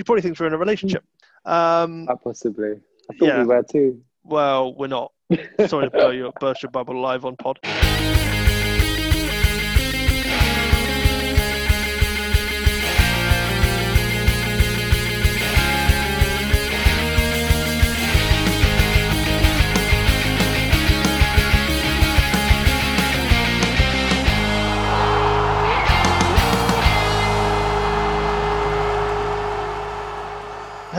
She probably thinks we're in a relationship. Um, Quite possibly. I thought Yeah. we were too. well, we're not. Sorry to blow your, burst your bubble live on pod.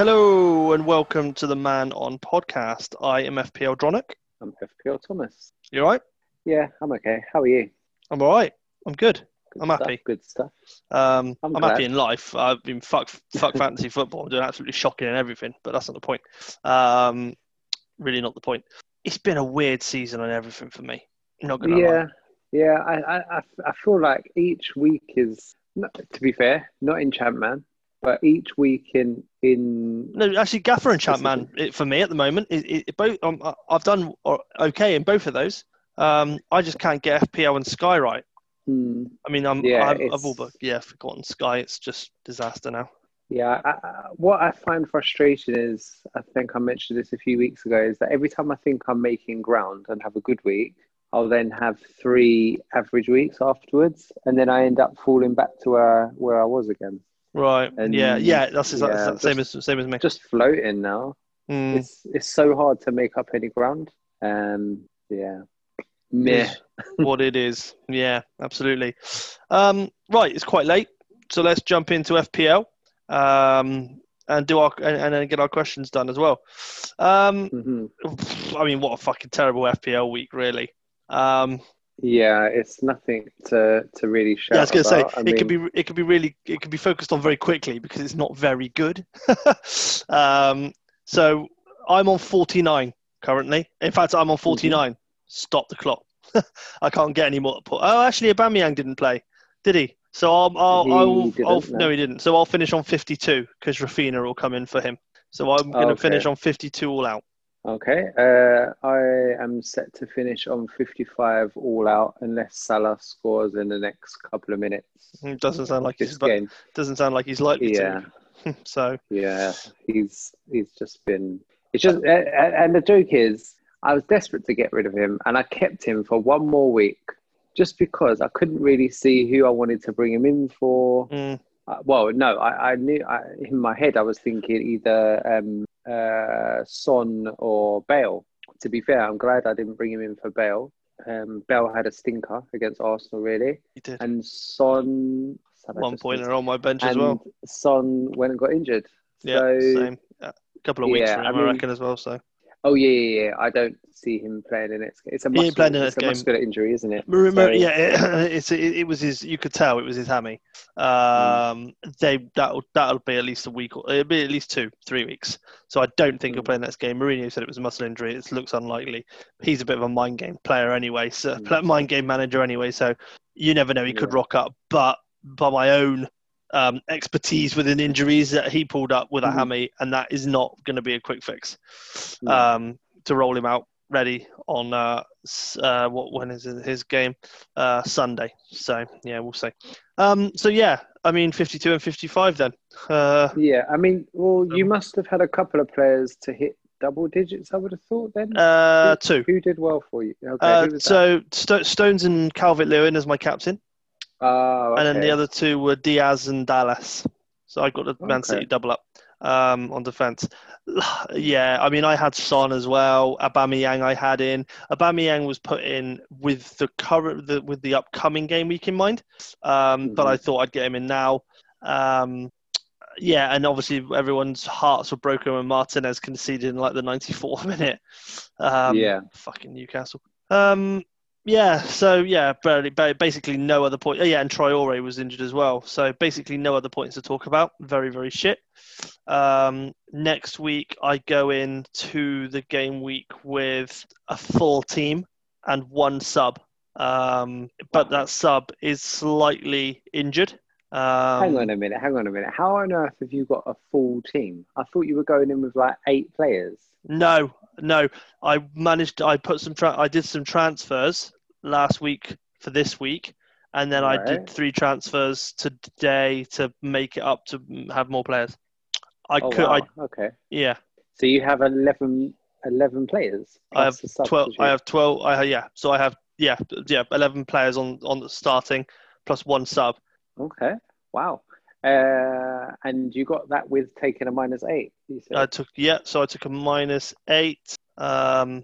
Hello and welcome to the Man on podcast. I am FPL Dronic. I'm FPL Thomas. You right? Yeah, I'm okay. How are you? I'm all right. I'm good. Good I'm stuff, happy. Good stuff. Um, I'm I'm, happy in life. I've been fuck fuck fantasy football. I'm doing absolutely shocking and everything, but that's not the point. Um, really not the point. It's been a weird season on everything for me. Not gonna lie. Yeah, yeah. I, I, I, feel like each week is, to be fair, not in Champman, but each week in in No, actually, Gaffer and Champman it, for me at the moment. It, it, both um, I've done okay in both of those. Um, I just can't get FPL and Sky right. Hmm, I mean, I'm, Yeah, I've, I've all but yeah forgotten Sky. It's just disaster now. yeah. I, I, what I find frustration is, I think I mentioned this a few weeks ago, is that every time I think I'm making ground and have a good week, I'll then have three average weeks afterwards, and then I end up falling back to where where I was again, Right. And- yeah. Yeah. That's, exactly yeah, the same as same as me. just floating now. Mm. It's it's so hard to make up any ground. and yeah, meh. what it is. Yeah, absolutely. Um, right, it's quite late, so let's jump into FPL um, and do our and, and then get our questions done as well. Um, hmm I mean, what a fucking terrible FPL week, really. Um, Yeah, it's nothing to to really shout. yeah, I was going to say. I it could mean, be it could be really it could be focused on very quickly because it's not very good. um, so I'm on 49 currently. In fact, I'm on 49. Stop the clock. I can't get any more. to put- Oh, actually, Aubameyang didn't play, did he? So I'll, I'll, I'll, I'll no. no, he didn't. So I'll finish on 52 because Raphinha will come in for him. So I'm going to Okay. finish on 52 all out. Okay. Uh, I am set to finish on 55 all out unless Salah scores in the next couple of minutes. It doesn't sound like This he's game, doesn't sound like he's likely yeah, to. so yeah, he's he's just been. It's just, and the joke is, I was desperate to get rid of him, and I kept him for one more week, just because I couldn't really see who I wanted to bring him in for. mm, Uh, well, no, I, I knew I, in my head I was thinking either um, uh, Son or Bale. To be fair, I'm glad I didn't bring him in for Bale. Um, Bale had a stinker against Arsenal, really, he did and Son one pointer on my bench as well. Son went and got injured. Yeah, so, same. A couple of weeks yeah, him, I I, reckon, as well. So oh yeah, yeah, yeah. I don't see him playing in it. It's a He ain't playing in it's a game. muscular injury, isn't it? So- yeah, it, it's it, it was his. You could tell it was his hammy. Um, they that'll that'll be at least a week. Or, it'll be at least two, three weeks. So I don't think he'll Mm. play next game. Mourinho said it was a muscle injury. It looks unlikely. He's a bit of a mind game player anyway. So Mm. mind game manager anyway. So you never know. He could rock up. But by my own um, expertise within injuries, that he pulled up with a Mhm. hammy, and that is not going to be a quick fix. Um, to roll him out ready on uh, uh, what when is his game uh, Sunday. So yeah, we'll see. Um, so yeah, I mean 52 and 55 then. Uh, Yeah, I mean, well, you Um, must have had a couple of players to hit double digits. I would have thought then. uh, two. Who did well for you? Okay, Uh, who so Sto- Stones and Calvert Lewin as my captain, Oh, and then the other two were Dias and Dallas. So I got the Man City double up um, on defense. Yeah, I mean I had Son as well. Aubameyang I had in. Aubameyang was put in with the current the, with the upcoming game week in mind, um, but Mhm. I thought I'd get him in now. Um, yeah, and obviously everyone's hearts were broken when Martinez conceded in like the 94th minute. Um, Yeah. fucking Newcastle. Um, yeah, so yeah, barely, ba- basically no other point. Oh, yeah, and Traore was injured as well. So basically no other points to talk about. Very, very shit. Um, next week I go into the game week with a full team and one sub. Um, but that sub is slightly injured. Um, hang on a minute. Hang on a minute. How on earth have you got a full team? I thought you were going in with like eight players. No, no. I managed. I put some. Tra- I did some transfers last week for this week, and then I did three transfers today to make it up to have more players. I oh, could. wow. I Okay. yeah. So you have 11, 11 players. I have plus the subs, twelve. I have twelve. I yeah. So I have yeah yeah eleven players on on the starting plus one sub. Okay. Wow. Uh, and you got that with taking a minus eight. I took yeah. So I took a minus eight. Um,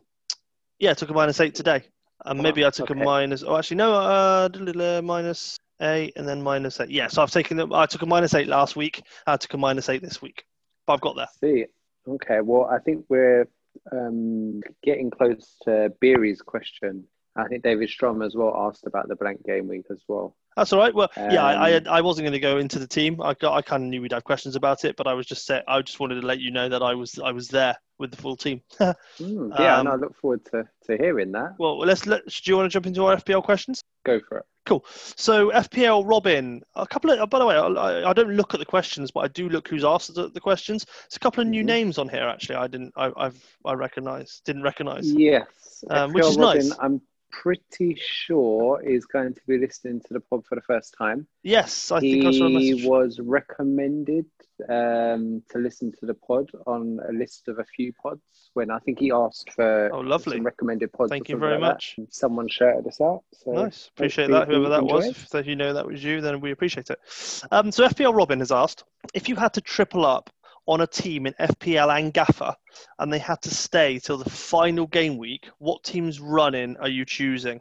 yeah, I took a minus eight today. And Wow, maybe I took okay. a minus. Oh, actually no. Uh, minus eight and then minus eight. Yeah. So I've taken. I took a minus eight last week. I took a minus eight this week. But I've got there. See. Okay. Well, I think we're um, getting close to Beery's question. I think David Strom as well asked about the blank game week as well. That's all right. Well, yeah, I, I, Um, I wasn't going to go into the team. I got, I kind of knew we'd have questions about it, but I was just set. I just wanted to let you know that I was, I was there with the full team. Hmm, yeah, Um, no, I look forward to, to hearing that. well, let's let. Do you want to jump into our FPL questions? Go for it. Cool. So FPL Robin, a couple of. By the way, I, I don't look at the questions, but I do look who's asked the, the questions. It's a couple of new Mhm. names on here. Actually, I didn't. I, I've I recognise. Didn't recognise. Yes. Um, which is Robin, nice. I'm pretty sure is going to be listening to the pod for the first time. Yes, I think I saw a he message. was recommended um, to listen to the pod on a list of a few pods when I think he asked for Oh, lovely. some recommended pods. Thank you very like much. Someone shouted us out. So Nice. Appreciate that. Whoever he that was. enjoyed. If you know that was you, then we appreciate it. Um, so FPL Robin has asked if you had to triple up on a team in FPL and Gaffer and they had to stay till the final game week, what team's running are you choosing?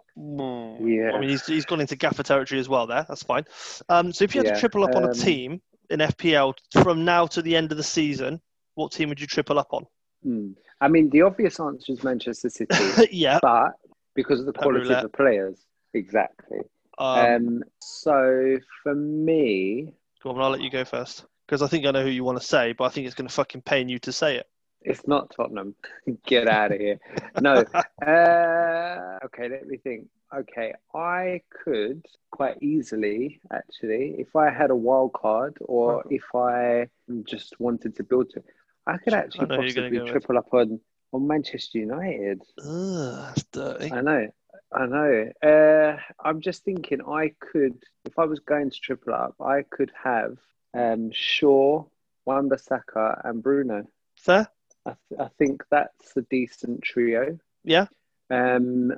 Yeah. I mean, he's, he's gone into Gaffer territory as well there. That's fine. Um, so if you had Yeah, to triple up on a um, team in FPL from now to the end of the season, what team would you triple up on? Hmm. I mean, the obvious answer is Manchester City, yeah. but because of the quality of the players, exactly. Um, Um, so for me, go on, I'll let you go first. Because I think I know who you want to say, but I think it's going to fucking pain you to say it. It's not Tottenham. Get out of here. No. Uh, okay, let me think. Okay, I could quite easily, actually, if I had a wild card or if I just wanted to build to, I could actually know who you're gonna possibly triple up on, on Manchester United. Ugh, that's dirty. I know. I know. Uh, I'm just thinking I could, if I was going to triple up, I could have um, Shaw, Wan-Bissaka, and Bruno. Sir? I, th- I think that's a decent trio. Yeah. Um,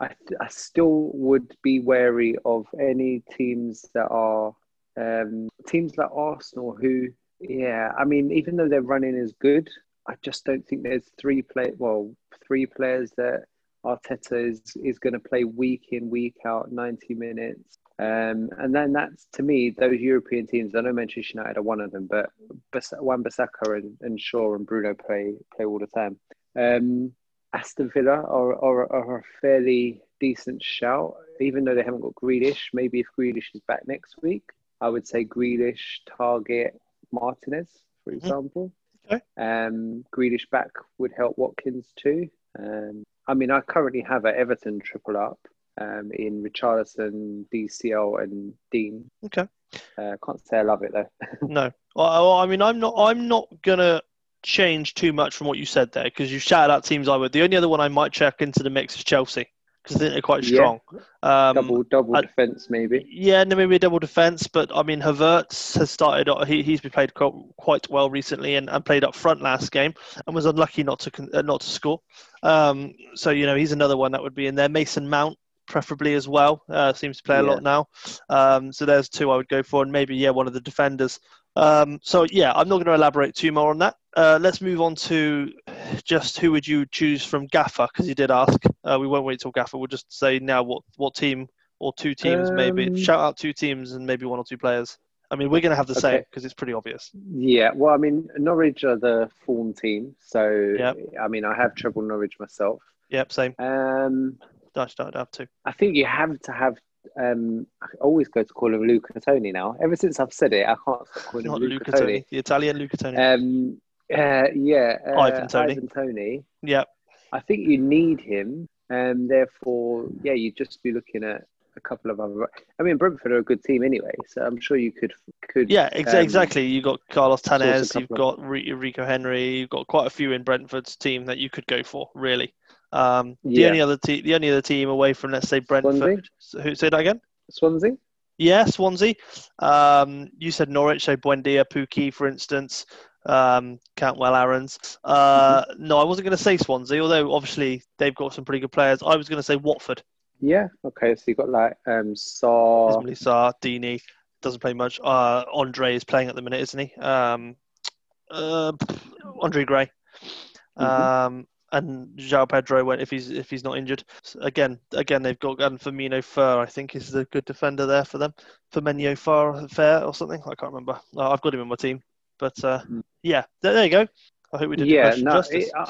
I, I still would be wary of any teams that are um, teams like Arsenal who, yeah, I mean, even though their running is good, I just don't think there's three play well three players that Arteta is is going to play week in week out, ninety minutes. Um, and then that's to me those European teams. I know Manchester United are one of them, but Bas- Wan-Bissaka and, and Shaw and Bruno play play all the time. Um, Aston Villa are, are, are a fairly decent shout, even though they haven't got Grealish. Maybe if Grealish is back next week, I would say Grealish, Targett, Martinez, for example. Okay. Um, Grealish back would help Watkins too. Um, I mean, I currently have an Everton triple up um, in Richarlison, DCL, and Digne. Okay. Uh, can't say I love it though. No. Well, I mean, I'm not. I'm not gonna change too much from what you said there because you shouted out teams I would. The only other one I might check into the mix is Chelsea because I think they're quite Yeah. strong. Um, double double I- defense maybe. Yeah, no, maybe a double defense, but I mean, Havertz has started. He he's been played quite, quite well recently, and, and played up front last game, and was unlucky not to uh, not to score. Um, so you know, he's another one that would be in there. Mason Mount, preferably as well, uh, seems to play a Yeah. lot now. Um, so there's two I would go for, and maybe yeah, one of the defenders. Um, so yeah, I'm not going to elaborate too more on that. Uh, let's move on to just who would you choose from Gaffer because he did ask. Uh, we won't wait till Gaffer. We'll just say now what what team or two teams maybe. Um, Shout out two teams and maybe one or two players. I mean, we're going to have the same because it's pretty obvious. Yeah, well, I mean, Norwich are the form team, so Yep. I mean, I have trouble Norwich myself. Yep, same. Um, I don't have to. I think you have to have. Um, I always go to call him Luca Toni now. Ever since I've said it, I can't stop calling Not him Luca Luca Toni, Toni. the Italian Luca Toni. Um, uh, yeah, uh, Ivan Toney. Ivan Toney. yep. I think you need him, and therefore, yeah, you'd just be looking at a couple of other. I mean, Brentford are a good team anyway, so I'm sure you could could. Yeah, ex- um, exactly. You've got Carlos Tanez, you've got Ri- Rico Henry, you've got quite a few in Brentford's team that you could go for, really. Um, the Yeah. only other te- the only other team away from let's say Brentford. Swansea? Who say that again? Swansea. Yeah, Swansea. Um, you said Norwich, so Buendia, Pukki, for instance. Um, Cantwell, Aarons. Uh, Mm-hmm. No, I wasn't going to say Swansea, although obviously they've got some pretty good players. I was going to say Watford. Yeah. Okay. So you got like um Saw. Ismail Sarr, Deeney doesn't play much. Uh, Andre is playing at the minute, isn't he? Um, uh, Andre Gray. Mhm. Um, and João Pedro went if he's if he's not injured. So again, again they've got and Firmino Fur. I think is the good defender there for them. Firmino Fur Fair or something. I can't remember. Uh, I've got him in my team. But uh, Mm. yeah, there, there you go. I hope we did yeah, no, justice. it, I,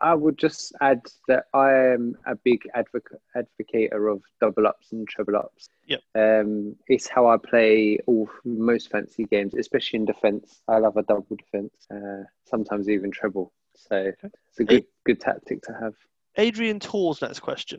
I I would just add that I am a big advocate advocator of double ups and treble ups. Yeah, Um, it's how I play all most fancy games, especially in defence. I love a double defence, uh, sometimes even treble. So it's a good good tactic to have. Adrian Tor's next question.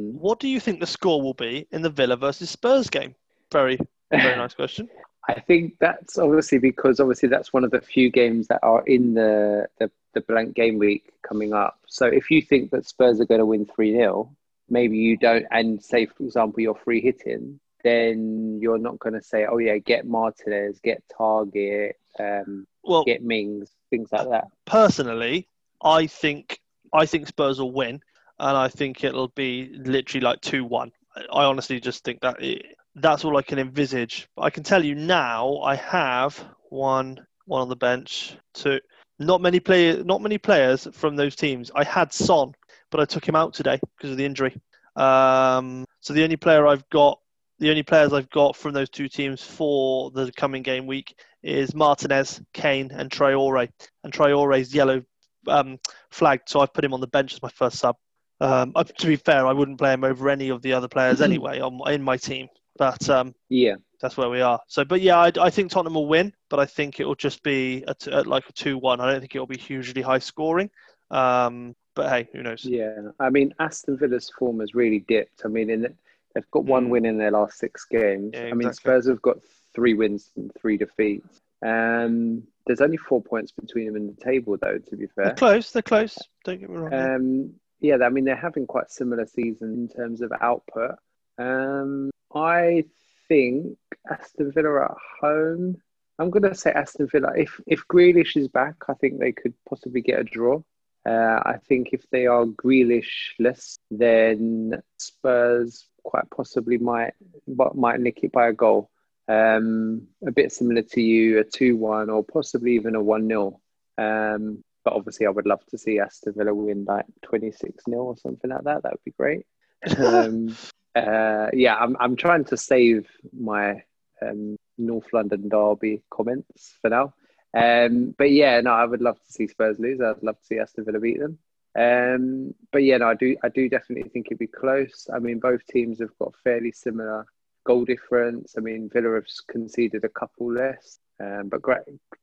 Mm. What do you think the score will be in the Villa versus Spurs game? Very, very nice question. I think that's obviously because obviously that's one of the few games that are in the, the, the blank game week coming up. So if you think that Spurs are going to win 3 0, maybe you don't, and say, for example, you're free hitting, then you're not going to say, oh, yeah, get Martinez, get Targett, um, Well, get Mings, things like that. personally, I think I think Spurs will win, and I think it'll be literally like two one. I honestly just think that it, that's all I can envisage. I can tell you now, I have one one on the bench, two. Not many players, not many players from those teams. I had Son, but I took him out today because of the injury. Um, so the only player I've got, the only players I've got from those two teams for the coming game week is Martinez, Kane, and Traore. And Traore's yellow um, flagged, so I've put him on the bench as my first sub. Um, uh, to be fair, I wouldn't play him over any of the other players anyway on, in my team, but um, Yeah. that's where we are. So, but yeah, I, I think Tottenham will win, but I think it will just be a t- like a two-one. I don't think it will be hugely high scoring. Um, but hey, who knows? Yeah. I mean, Aston Villa's form has really dipped. I mean, in they've got one Mm. win in their last six games. Yeah, I mean. Spurs have got three wins and three defeats. Um, there's only four points between them in the table, though. To be fair, They're close. They're close. Don't get me wrong. um, yeah, I mean they're having quite similar season in terms of output. Um, I think Aston Villa at home. I'm going to say Aston Villa. If if Grealish is back, I think they could possibly get a draw. Uh, I think if they are Grealishless, then Spurs quite possibly might might nick it by a goal. Um, a bit similar to you, a two-one or possibly even a one-nil. Um, but obviously, I would love to see Aston Villa win like 26 0 or something like that. That would be great. um, uh, yeah, I'm, I'm trying to save my um, North London derby comments for now. Um, but yeah, no, I would love to see Spurs lose. I'd love to see Aston Villa beat them. Um, but yeah, no, I do, I do definitely think it'd be close. I mean, both teams have got fairly similar goal difference. I mean, Villa have conceded a couple less, um, but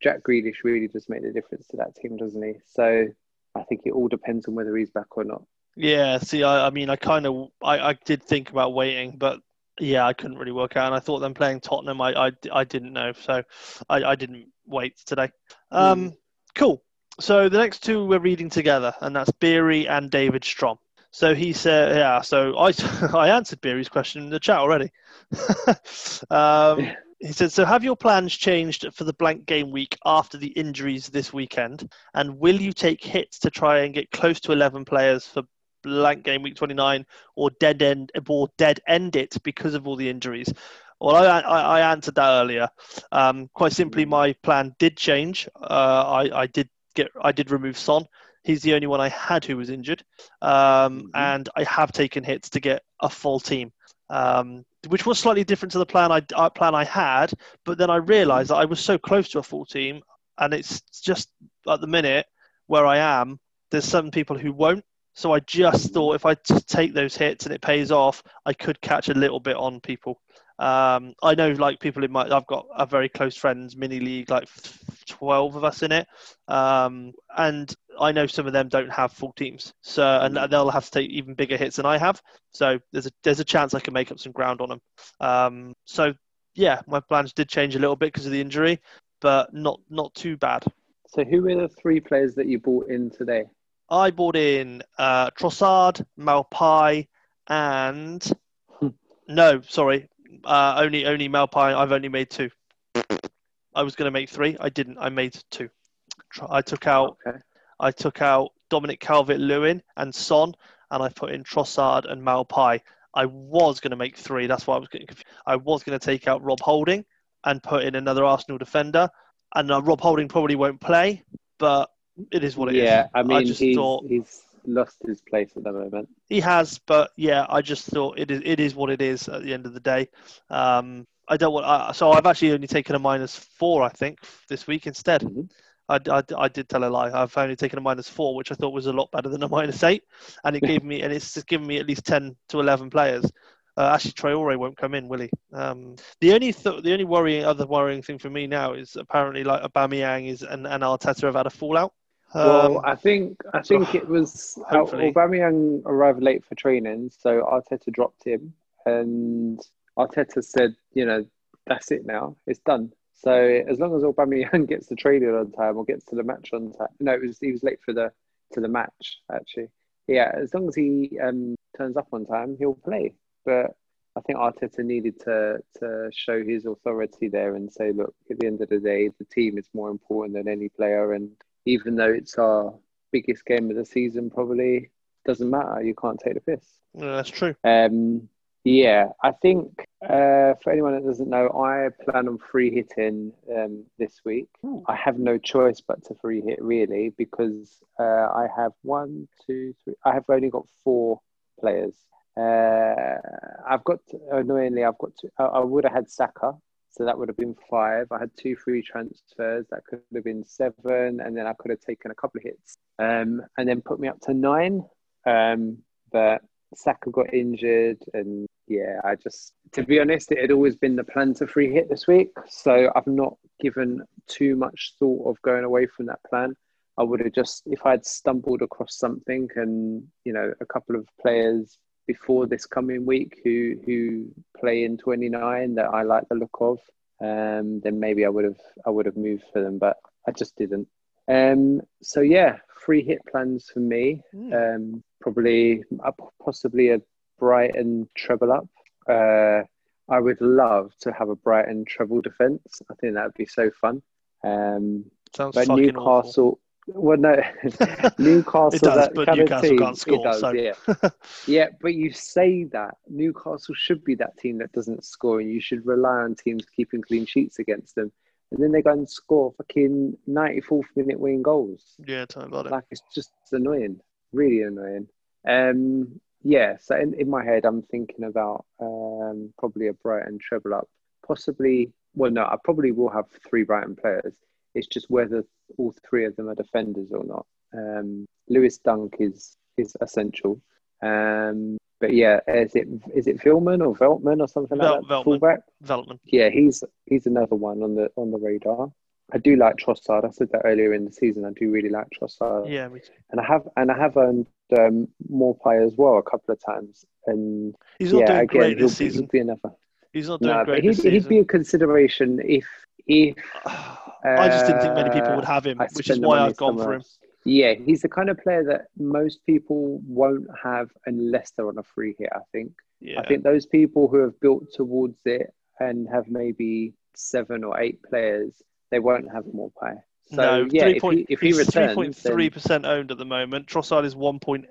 Jack Grealish really does make the difference to that team, doesn't he? So I think it all depends on whether he's back or not. Yeah, see, I, I mean, I kind of, I, I did think about waiting, but yeah, I couldn't really work out. And I thought them playing Tottenham, I, I, I didn't know, so I, I didn't wait today. Um, Cool. So the next two we're reading together, and that's Beery and David Strom. So he said, yeah. So I, I answered Beery's question in the chat already. um, he said, so have your plans changed for the blank game week after the injuries this weekend? And will you take hits to try and get close to 11 players for blank game week 29 or dead end or dead end it because of all the injuries? Well, I, I, I answered that earlier. Um, quite simply, my plan did change. Uh, I, I did get, I did remove Son. He's the only one I had who was injured, um, Mhm. and I have taken hits to get a full team, um, which was slightly different to the plan I uh, plan I had. But then I realised that I was so close to a full team, and it's just at the minute where I am. There's some people who won't. So I just thought if I take those hits and it pays off, I could catch a little bit on people. Um, I know like people in my, I've got a very close friends mini league, like 12 of us in it. Um, and I know some of them don't have full teams. So, and they'll have to take even bigger hits than I have. So there's a, there's a chance I can make up some ground on them. Um, so yeah, my plans did change a little bit because of the injury, but not, not too bad. So who were the three players that you bought in today? I bought in uh, Trossard, Maupay, and Hmm. no, sorry, Uh, only only Maupay. I've only made two. I was going to make three. I didn't. I made two. I took out Okay. I took out Dominic Calvert Lewin and Son, and I put in Trossard and Maupay. I was going to make three. That's why I was getting confused. I was going to take out Rob Holding and put in another Arsenal defender. And uh, Rob Holding probably won't play, but it is what it is. yeah, I mean, just he's, thought he's lost his place at the moment. he has, but yeah, I just thought it is. It is what it is at the end of the day. Um, I don't want. I, so I've actually only taken a minus four, I think, this week instead. Mhm. I, I, I did tell a lie. I've only taken a minus four, which I thought was a lot better than a minus eight, and it gave me and it's just given me at least ten to eleven players. Uh, actually, Traore won't come in, will he? Um, the only th- the only worrying other worrying thing for me now is apparently like Aubameyang is and, and Arteta have had a fallout. Um, well, I think I think it was hopefully. Aubameyang arrived late for training, so Arteta dropped him, and Arteta said, you know, that's it now, it's done. So as long as Aubameyang gets the training on time or gets to the match on time, no, it was he was late for the to the match actually. Yeah, as long as he um, turns up on time, he'll play. But I think Arteta needed to to show his authority there and say, look, at the end of the day, the team is more important than any player, and even though it's our biggest game of the season, probably doesn't matter. You can't take the piss. that's true. Um, yeah, I think uh, for anyone that doesn't know, I plan on free hitting um, this week. Ooh. I have no choice but to free hit really because uh, I have one, two, three. I have only got four players. Uh, I've got annoyingly, I've got. Two, I, I would have had Saka, so that would have been five. I had two free transfers, that could have been seven, and then I could have taken a couple of hits, um, and then put me up to nine. Um, but Saka got injured, and yeah, I just, to be honest, it had always been the plan to free hit this week, so I've not given too much thought of going away from that plan. I would have just, if I'd stumbled across something, and you know, a couple of players before this coming week who who play in 29 that I like the look of, um, then maybe I would have I would have moved for them, but I just didn't. Um, so yeah, free hit plans for me. Mm. Um, probably uh, possibly a Brighton treble up. Uh, I would love to have a Brighton treble defense. I think that would be so fun. Um, Sounds but fucking Newcastle, well, no, Newcastle. It does, that but Newcastle team, can't score, does, so- yeah, yeah. But you say that Newcastle should be that team that doesn't score, and you should rely on teams keeping clean sheets against them. And then they go and score fucking 94th minute winning goals. yeah, tell me about it. Like it's just annoying, really annoying. Um, yeah. So in, in my head, I'm thinking about um, probably a Brighton treble up. Possibly, well, no, I probably will have three Brighton players. It's just whether all three of them are defenders or not. Um, Lewis Dunk is is essential. Um, but yeah, is it is it Vilman or Veltman or something Vel- like that? Veltman. Fullback. Development. Yeah, he's he's another one on the on the radar. I do like Trossard. I said that earlier in the season. I do really like Trossard, Yeah, me too. and I have and I have earned um, Maupay as well a couple of times. And He's not yeah, doing again, great he'll, this season. he'll be another. He's not doing No, great he'd, this he'd season. be a consideration if if I just didn't think many people would have him, I which is why I've gone for him. Yeah, he's the kind of player that most people won't have unless they're on a free hit. I think. Yeah, I think those people who have built towards it and have maybe seven or eight players, they won't have more pay. So no, yeah, three if he, if he returns, 3.3 then, percent owned at the moment. Trossard is 1.8,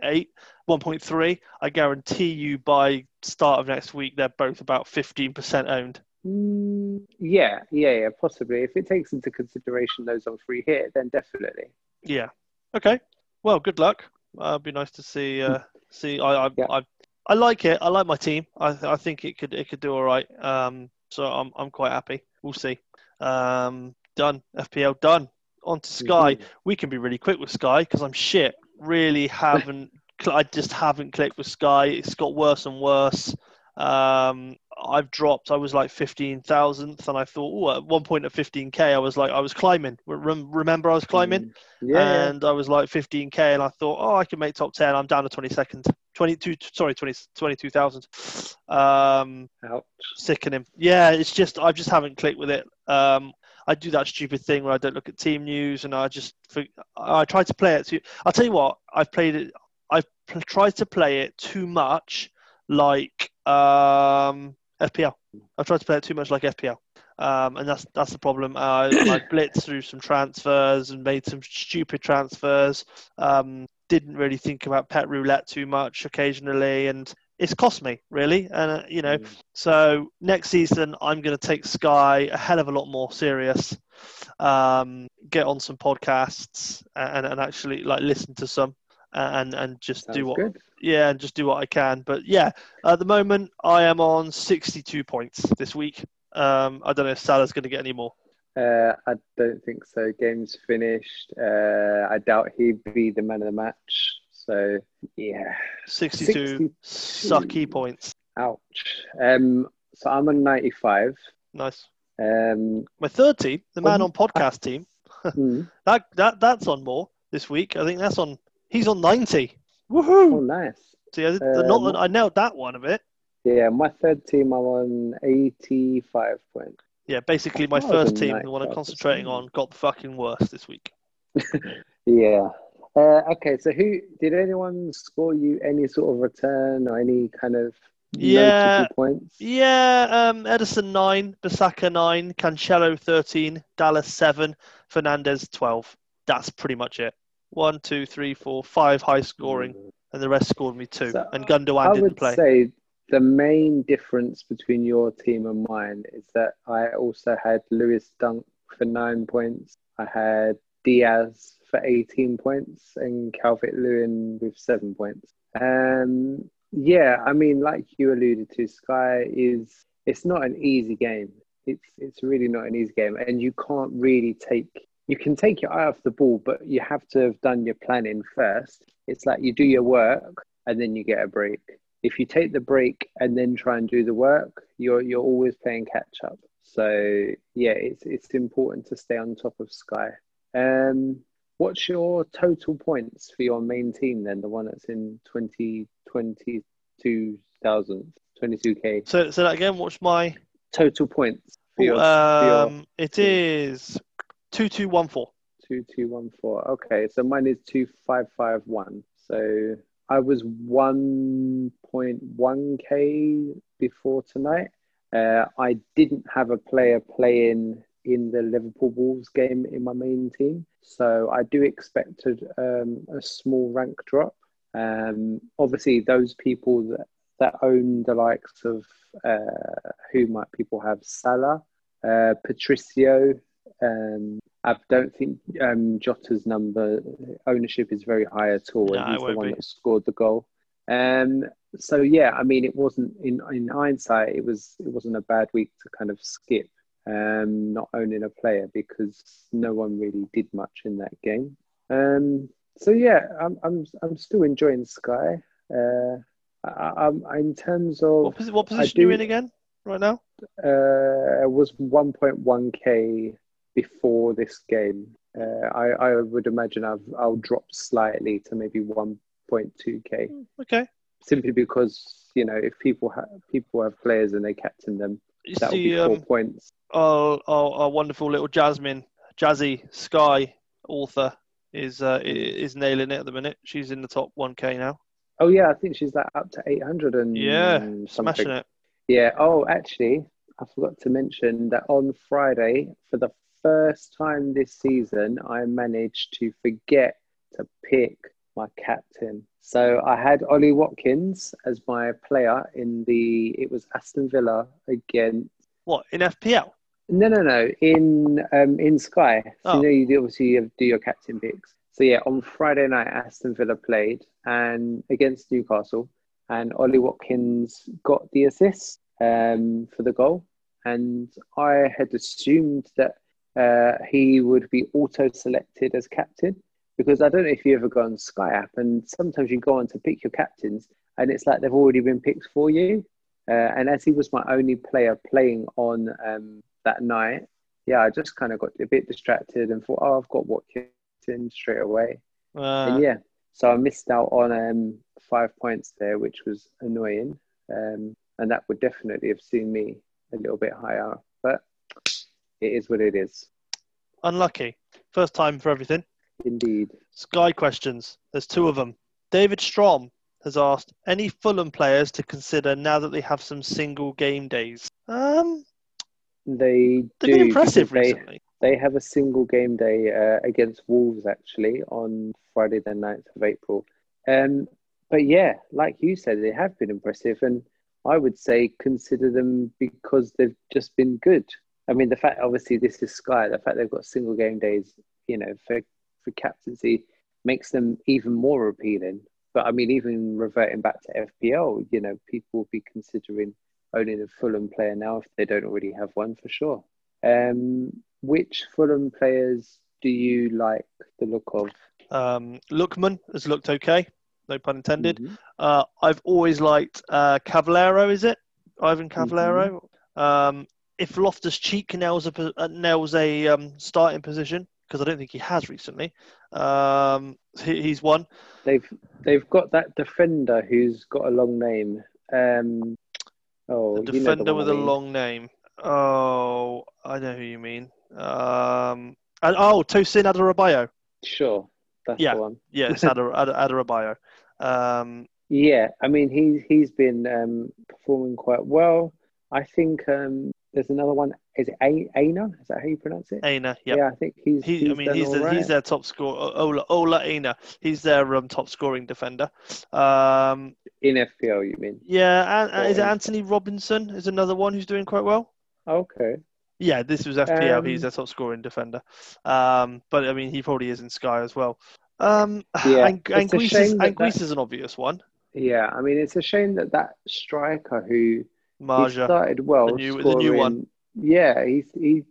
1.3. I guarantee you by start of next week they're both about 15 percent owned. Mm, yeah, yeah, yeah, possibly. If it takes into consideration those on free hit, then definitely. Yeah. Okay. Well, good luck. Uh, it'd be nice to see. Uh, see, I, I, Yeah. I, I like it. I like my team. I, I think it could, it could do all right. Um, so I'm, I'm quite happy. We'll see. Um, done. FPL done. On to Sky. Mhm. We can be really quick with Sky because I'm shit. Really haven't. I just haven't clicked with Sky. It's got worse and worse. Um, I've dropped. I was like fifteen thousandth, and I thought, oh, at one point at fifteen k, I was like, I was climbing. Remember, I was climbing Mm. Yeah, yeah. and I was like 15k, and I thought, oh, I can make top 10. I'm down to 22nd, 22, sorry, 20, 22,000. Um, Ouch. sickening. Yeah, it's just I just haven't clicked with it. Um, I do that stupid thing where I don't look at team news, and I just I try to play it. Too, I'll tell you what, I've played it. I've pl- tried to play it too much, like um, FPL. I've tried to play it too much like FPL, um, and that's that's the problem. Uh, I blitzed through some transfers and made some stupid transfers. Um, didn't really think about Pep roulette too much occasionally, and it's cost me really. And uh, you know, Mm. so next season I'm going to take Sky a hell of a lot more serious. Um, get on some podcasts and, and actually like listen to some and and just Sounds do what good. yeah, and just do what I can. But yeah, at the moment I am on 62 points this week. Um, I don't know if Salah's going to get any more. Uh, I don't think so. Game's finished. Uh, I doubt he'd be the man of the match. So yeah, 62, 62. sucky points. ouch. Um, so I'm on 95. Nice. Um, My third team, the man Um, on podcast team, hmm. that that that's on more this week. I think that's on. He's on 90. Oh, Woohoo! nice. See, I, Uh, not, I nailed that one a bit. Yeah, my third team, I'm on 85 points. Yeah, basically my Oh, first team, the one I'm concentrating on, got the fucking worst this week. Yeah. Uh, okay, so who did anyone score you any sort of return or any kind of Yeah. points? Yeah, um, Ederson nine, Bissaka nine, Cancelo thirteen, Dallas seven, Fernandes twelve. That's pretty much it. One, two, three, four, five high scoring, and the rest scored me two. So, and Gundogan I didn't would play. say the main difference between your team and mine is that I also had Lewis Dunk for nine points. I had Dias for 18 points and Calvert Lewin with seven points. Um, yeah, I mean, like you alluded to, Sky is it's not an easy game. It's it's really not an easy game, and you can't really take you can take your eye off the ball, but you have to have done your planning first. It's like you do your work and then you get a break. If you take the break and then try and do the work, you're you're always playing catch up. So yeah, it's it's important to stay on top of Sky. Um, what's your total points for your main team then? The one that's in 20, 22,000, 22k. So, so that again, what's my? Total points for your, for your Um, it is two two one four. Two two one four. Okay, so mine is two five five one. So I was one point one k before tonight. Uh, I didn't have a player playing in the Liverpool Wolves game in my main team, so I do expect a, um, a small rank drop. Um, obviously, those people that that own the likes of uh, who might people have Salah, uh, Patricio. Um, I don't think um, Jota's number ownership is very high at all, No, he's the one be. that scored the goal. Um, so yeah, I mean, it wasn't in in hindsight, it was it wasn't a bad week to kind of skip um, not owning a player because no one really did much in that game. Um, so yeah, I'm I'm I'm still enjoying Sky. Uh, I, I'm in terms of What, posi- what I position are you do- in again right now? uh, it was 1.1k before this game. Uh, I, I would imagine I've, I'll drop slightly to maybe 1.2k Okay. simply because you know if people have people have players and they captain them, You that will be four um, points. our, our, our wonderful little Jasmine, Jazzy Sky author is uh, is nailing it at the minute. She's in the top 1K now. Oh yeah, I think she's like up to 800 and Yeah, something. smashing it. Yeah. Oh, actually, I forgot to mention that on Friday, for the first time this season, I managed to forget to pick my captain. So I had Ollie Watkins as my player in the. It was Aston Villa against. What in FPL? No, no, no. In um in Sky. So Oh. you know you do- obviously you have- do your captain picks. So yeah, on Friday night Aston Villa played and against Newcastle, and Ollie Watkins got the assist um for the goal, and I had assumed that uh, he would be auto selected as captain because I don't know if you ever go on Sky app and sometimes you go on to pick your captains and it's like they've already been picked for you. Uh, and as he was my only player playing on um, that night, yeah, I just kind of got a bit distracted and thought, oh, I've got Watkins straight away. Uh, and yeah, so I missed out on um, five points there, which was annoying. Um, and that would definitely have seen me a little bit higher. But it is what it is. Unlucky. First time for everything. Indeed. Sky questions. There's two of them. David Strom has asked any Fulham players to consider now that they have some single game days. Um, They they've do been impressive they, recently. they have a single game day uh, against Wolves actually on Friday the 9th of April. Um, but yeah, like you said, they have been impressive, and I would say consider them because they've just been good. I mean, the fact obviously this is Sky, the fact they've got single game days, you know, for for captaincy makes them even more appealing. But I mean, even reverting back to FPL, you know, people will be considering owning a Fulham player now if they don't already have one for sure. Um, which Fulham players do you like the look of? Um, Lookman has looked okay, no pun intended. Mhm. Uh, I've always liked uh, Cavaleiro, is it? Ivan Cavaleiro. Um, if Loftus Cheek nails a, uh, nails a um, starting position, because I don't think he has recently, um, he, he's one. They've they've got that defender who's got a long name. Um, oh, The you know defender with I a mean. long name. Oh, I know who you mean. Um, and, oh, Tosin Adarabioyo. Sure, that's Yeah. the one. Yeah, it's Adar, Adar, Adarabioyo. Um, Yeah, I mean he's he's been um, performing quite well. I think um, there's another one. Is it A- Aina? Is that how you pronounce it? Aina, yeah. Yeah, I think he's. He, he's I mean, he's the, right. he's their top scorer. Ola Ola Aina. He's their um, top scoring defender. Um, in FPL. You mean? yeah, and, and is it Antonee Robinson? Is another one who's doing quite well. Okay. Yeah, this was FPL. Um, he's their top scoring defender. Um, but I mean, he probably is in Sky as well. Um, Yeah, and, and Greece is, and Greece that- is an obvious one. Yeah, I mean it's a shame that that striker who Maja. started well, the new- the scoring, new one. Yeah, he's he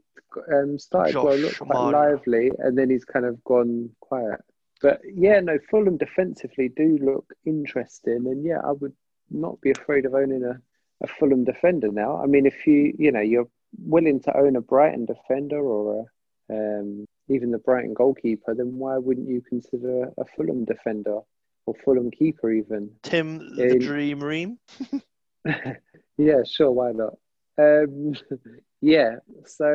um, started well, Josh looked quite lively, and then he's kind of gone quiet. But yeah, no, Fulham defensively do look interesting, and yeah, I would not be afraid of owning a, a Fulham defender now. I mean, if you you know you're willing to own a Brighton defender or a, um, even the Brighton goalkeeper, then why wouldn't you consider a Fulham defender or Fulham keeper even? Tim the in- Dream Ream. yeah, sure, why not? Um, yeah, so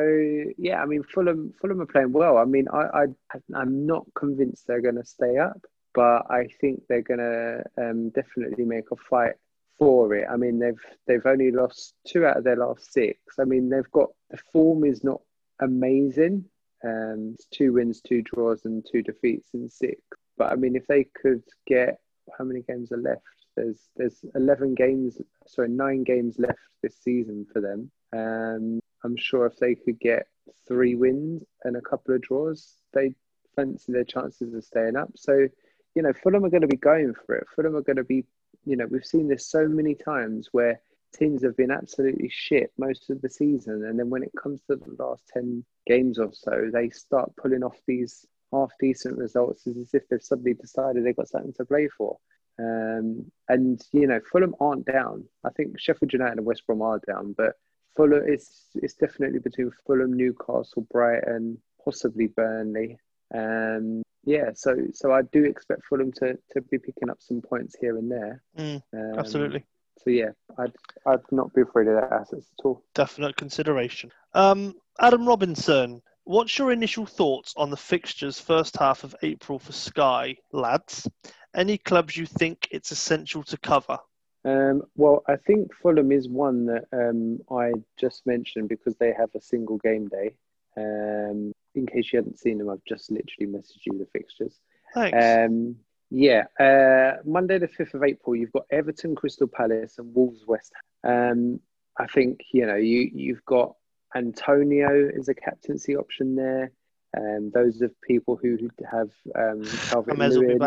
yeah, I mean, Fulham, Fulham are playing well. I mean, I, I, I'm not convinced they're going to stay up, but I think they're going to um, definitely make a fight for it. I mean, they've they've only lost two out of their last six. I mean, they've got the form is not amazing. Um, two wins, two draws, and two defeats in six. But I mean, if they could get how many games are left? There's there's eleven games, sorry, nine games left this season for them. Um, I'm sure if they could get three wins and a couple of draws, they fancy their chances of staying up. So, you know, Fulham are going to be going for it. Fulham are going to be, you know, we've seen this so many times where teams have been absolutely shit most of the season, and then when it comes to the last ten games or so, they start pulling off these half decent results as if they've suddenly decided they've got something to play for. Um, and you know, Fulham aren't down. I think Sheffield United and West Brom are down, but Fulham it's it's definitely between Fulham, Newcastle, Brighton, possibly Burnley. Um, yeah, so so I do expect Fulham to, to be picking up some points here and there. Mm, Um, absolutely. So yeah, I'd I'd not be afraid of their assets at all. definite consideration. Um, Adam Robinson, what's your initial thoughts on the fixtures first half of April for Sky, lads? Any clubs you think it's essential to cover? Um, well, I think Fulham is one that um, I just mentioned because they have a single game day. Um, in case you hadn't seen them, I've just literally messaged you the fixtures. Thanks. Um, yeah, uh, Monday the fifth of April, you've got Everton, Crystal Palace, and Wolves, West. Ham. Um, I think you know you you've got Antonio as a captaincy option there. Um, those are people who have um, Calvert James will be Lewin.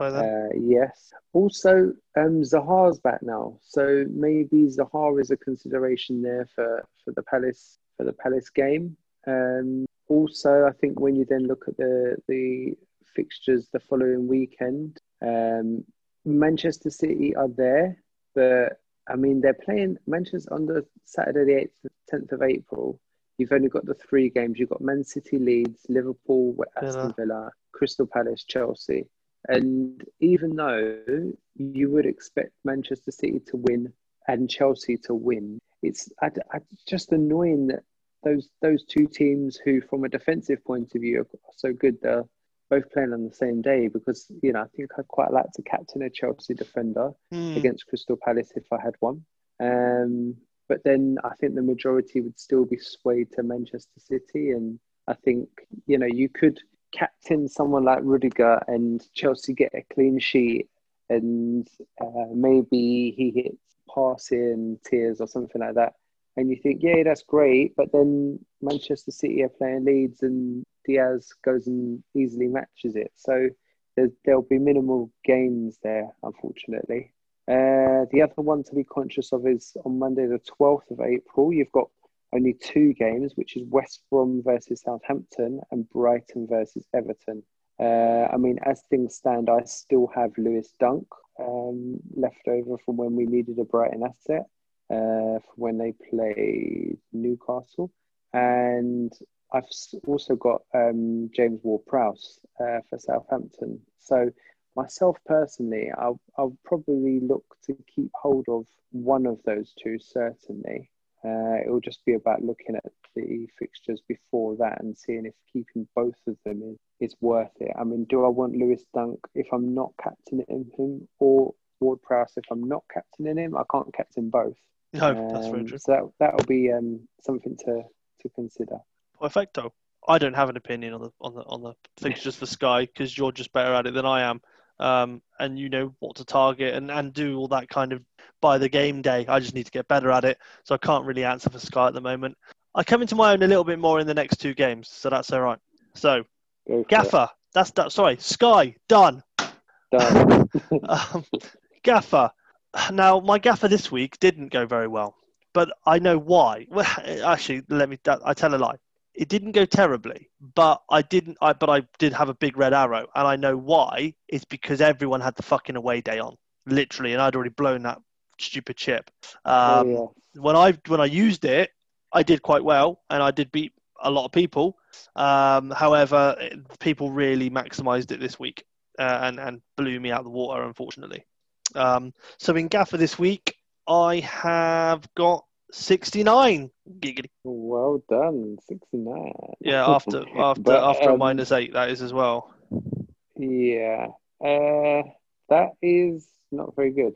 By then. Uh, yes. Also, um, Zaha's back now, so maybe Zaha is a consideration there for, for the Palace for the Palace game. Um, also, I think when you then look at the the fixtures the following weekend, um, Manchester City are there, but I mean they're playing Manchester on the Saturday the eighth, tenth of April. You've only got the three games. You've got Man City, Leeds, Liverpool, Aston Villa, Crystal Palace, Chelsea. And even though you would expect Manchester City to win and Chelsea to win, it's I, I, just annoying that those those two teams who, from a defensive point of view, are so good, they're both playing on the same day because you know I think I'd quite like to captain a Chelsea defender Hmm. against Crystal Palace if I had one. Um, but then I think the majority would still be swayed to Manchester City, and I think you know you could captain someone like Rudiger and Chelsea get a clean sheet, and uh, maybe he hits passing tiers or something like that, and you think, yeah, that's great, but then Manchester City are playing Leeds, and Dias goes and easily matches it, so. There'll be minimal gains there, unfortunately. Uh, the other one to be conscious of is on Monday, the 12th of April, you've got only two games, which is West Brom versus Southampton and Brighton versus Everton. Uh, I mean, as things stand, I still have Lewis Dunk um, left over from when we needed a Brighton asset, uh, from when they played Newcastle. And I've also got um, James Ward Prowse uh, for Southampton. So, myself personally, I'll, I'll probably look to keep hold of one of those two, certainly. Uh, it will just be about looking at the fixtures before that and seeing if keeping both of them is, is worth it. I mean, do I want Lewis Dunk if I'm not captaining him or Ward Prowse if I'm not captaining him? I can't captain both. No, that's very Um, true. So that, that'll be um, something to, to consider. Perfecto. I don't have an opinion on the on the on the fixtures for Sky because you're just better at it than I am, um, and you know what to target and, and do all that kind of by the game day. I just need to get better at it, so I can't really answer for Sky at the moment. I come into my own a little bit more in the next two games, so that's all right. So. Gaffer, that's that. Sorry, Sky done. Done. um, Gaffer. Now, my Gaffer this week didn't go very well, but I know why. Well, actually, let me. I tell a lie. It didn't go terribly, but I didn't. I but I did have a big red arrow, and I know why. It's because everyone had the fucking away day on, literally, and I'd already blown that stupid chip. Oh, Um, yeah. when I when I used it, I did quite well, and I did beat a lot of people. Um, however, it- people really maximised it this week uh, and and blew me out of the water, unfortunately. Um, so in Gaffer this week, I have got sixty nine. Giggity. Well done, 69. Yeah, after after But, after a um, minus eight, that is as well. Yeah. Uh, that is not very good.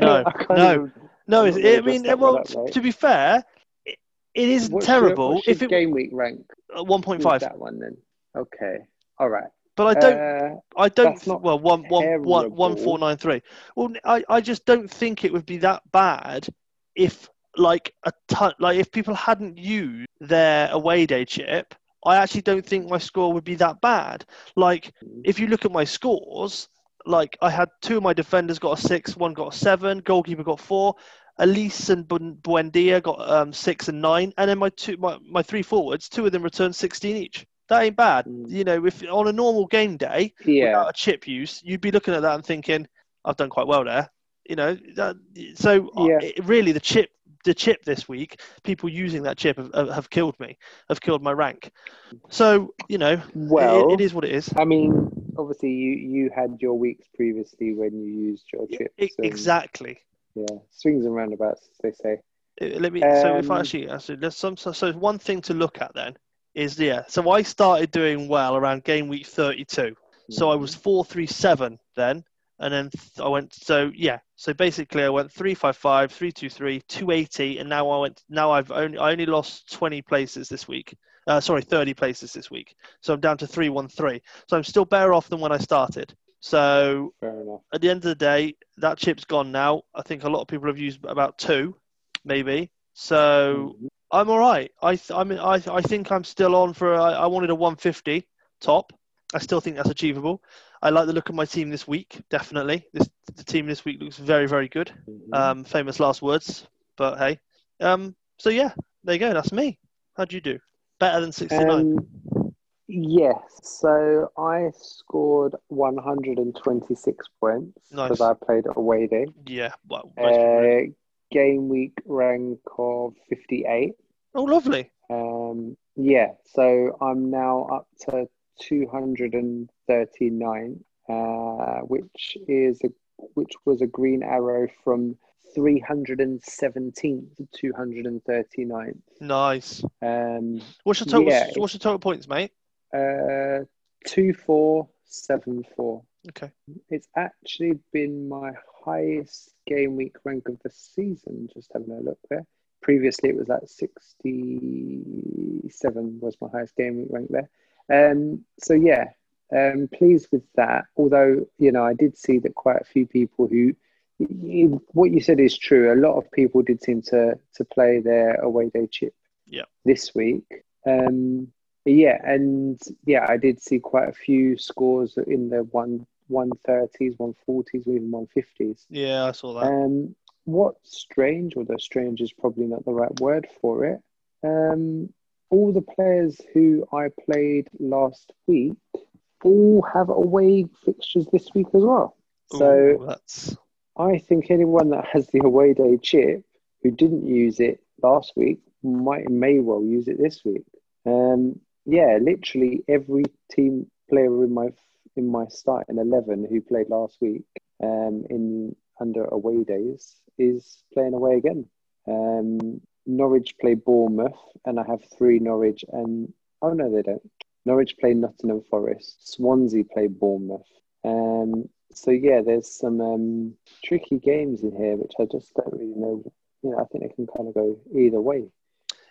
No, no. No, I'm it's, not I mean, that well, mate. to be fair, it, it isn't What's your- terrible. what's your if it game week rank? one point five, That one then. Okay. All right. but I don't. Uh, I don't. Well, one, one, one, one, four, nine, three. Well, I, I just don't think it would be that bad if, like, a ton, like if people hadn't used their away day chip. I actually don't think my score would be that bad. Like, if you look at my scores, like I had two of my defenders got a six, one got a seven, goalkeeper got four. Olise and Bu- Buendia got um, six and nine, and then my two, my, my three forwards, two of them returned sixteen each. That ain't bad. Mm. You know, if on a normal game day, yeah. without a chip use, you'd be looking at that and thinking, "I've done quite well there." You know, that, so uh, Yeah. it, really the chip, the chip this week, people using that chip have, have- have killed me, have killed my rank. So you know, Well, it, it is what it is. I mean, obviously, you you had your weeks previously when you used your chips. and, exactly. Yeah, swings and roundabouts, as they say. Uh, Let me. so if I Um, actually, actually there's some. So, so one thing to look at then is yeah. So I started doing well around game week 32. So I was four three seven then, and then th- I went. So yeah. So basically, I went three five five, three two three, two eighty, and now I went. Now I've only I only lost twenty places this week. Uh, sorry, thirty places this week. So I'm down to three one three. So I'm still better off than when I started. So at the end of the day, that chip's gone now. I think a lot of people have used about two, maybe. So Mhm. I'm all right. I th- I mean I I think I'm still on for. I, I wanted a 150 top. I still think that's achievable. I like the look of my team this week. Definitely, this the team this week looks very very good. Mhm. Um, famous last words, but hey. Um, so yeah, there you go. That's me. How'd you do? Better than 69. Um, yes, so I scored 126 points Nice. because I played away day. yeah. Well. Uh, game week rank of 58. oh, lovely. Um, yeah, so I'm now up to 239, uh, which is a, which was a green arrow from 317 to 239. Nice. Um, What's your total? Yeah, what's your total points, mate? uh, two four seven four. Okay. It's actually been my highest game week rank of the season. Just having a look there. Previously, it was at sixty-seven. Was my highest game week rank there. Um. So yeah, um, pleased with that. Although you know, I did see that quite a few people who what you said is true. A lot of people did seem to to play their away day chip Yeah. this week. Um, yeah, and yeah, I did see quite a few scores in the one one thirties, one forties, even one fifties. Yeah, I saw that. Um, what's strange, although strange is probably not the right word for it. Um, all the players who I played last week all have away fixtures this week as well. So Ooh, that's I think anyone that has the away day chip who didn't use it last week might may well use it this week. Um, yeah, literally every team player in my in my starting eleven who played last week um, in under away days is playing away again. Um, Norwich play Bournemouth, and I have three Norwich and oh no, they don't. Norwich play Nottingham Forest. Swansea play Bournemouth. Um, so yeah, there's some um, tricky games in here, which I just don't really know. You know, I think they can kind of go either way.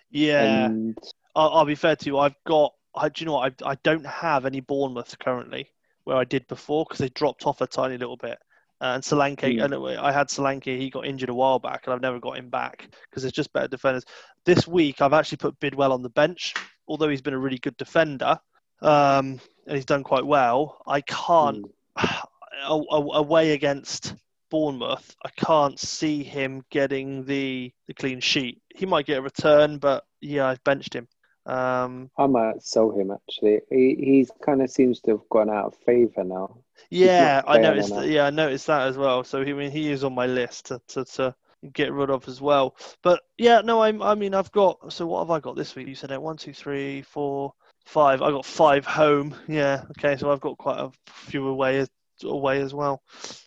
yeah. And I'll, I'll be fair to you. I've got. I, do you know what? I, I don't have any Bournemouth currently, where I did before because they dropped off a tiny little bit. Uh, and Solanke, anyway, I had Solanke. He got injured a while back, and I've never got him back because it's just better defenders. This week, I've actually put Bidwell on the bench, although he's been a really good defender, um, and he's done quite well. I can't mm, away against Bournemouth, I can't see him getting the, the clean sheet. He might get a return, but yeah, I've benched him. Um, I might sell him actually. He he's kind of seems to have gone out of favour now. yeah, I noticed. That, yeah, I noticed that as well. So he, I mean, he is on my list to, to, to get rid of as well. But yeah, no, I'm. I mean, I've got. So what have I got this week? You said it. One, two, three, four, five. I got five home. Yeah. Okay. So I've got quite a few away as away as well.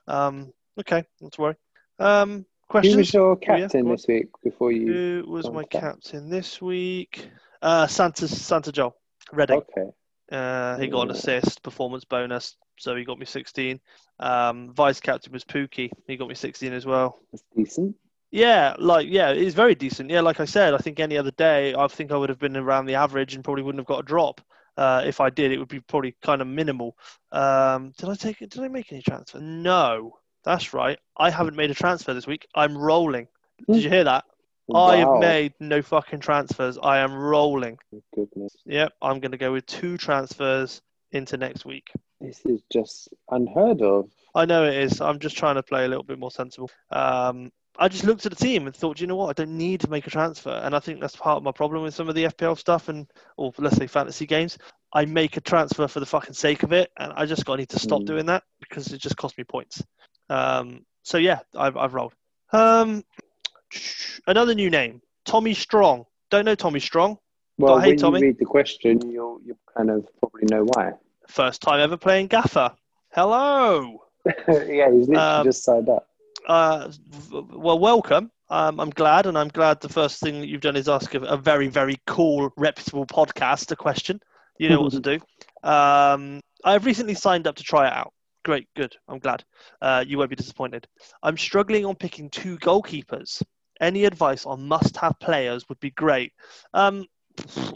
Um. Okay. Not to worry. Um. Who was your Oh, yeah, captain this week before you? Who was my captain this week? Uh, Santa Santa Joel Reading. Okay. Uh, he got an assist, performance bonus, so he got me 16. Um, vice captain was Pukki. He got me 16 as well. That's decent. Yeah, like yeah, he's very decent. Yeah, like I said, I think any other day, I think I would have been around the average and probably wouldn't have got a drop. Uh, if I did, it would be probably kind of minimal. Um, did I take it? Did I make any transfer? No, that's right. I haven't made a transfer this week. I'm rolling. Did you hear that? I have made no fucking transfers. I am rolling. Goodness, Yep, I'm going to go with two transfers into next week. this is just unheard of. I know it is. I'm just trying to play a little bit more sensible. Um, I just looked at the team and thought, you know what? I don't need to make a transfer, and I think that's part of my problem with some of the FPL stuff and, or let's say fantasy games. I make a transfer for the fucking sake of it, and I just got need to stop Mm. doing that because it just cost me points. Um, so yeah, I've I've rolled. Um, another new name, Tommy Strong. Don't know Tommy Strong. Well, hey, when Tommy. you read the question, you'll you kind of probably know why. First time ever playing Gaffer. Hello. yeah, he's literally Um, just signed up. Uh, well, welcome. Um, I'm glad, and I'm glad the first thing that you've done is ask a, a very, very cool, reputable podcast a question. You know what to do. Um, I've recently signed up to try it out. Great, good. I'm glad. Uh, you won't be disappointed. I'm struggling on picking two goalkeepers. Any advice on must-have players would be great. Um,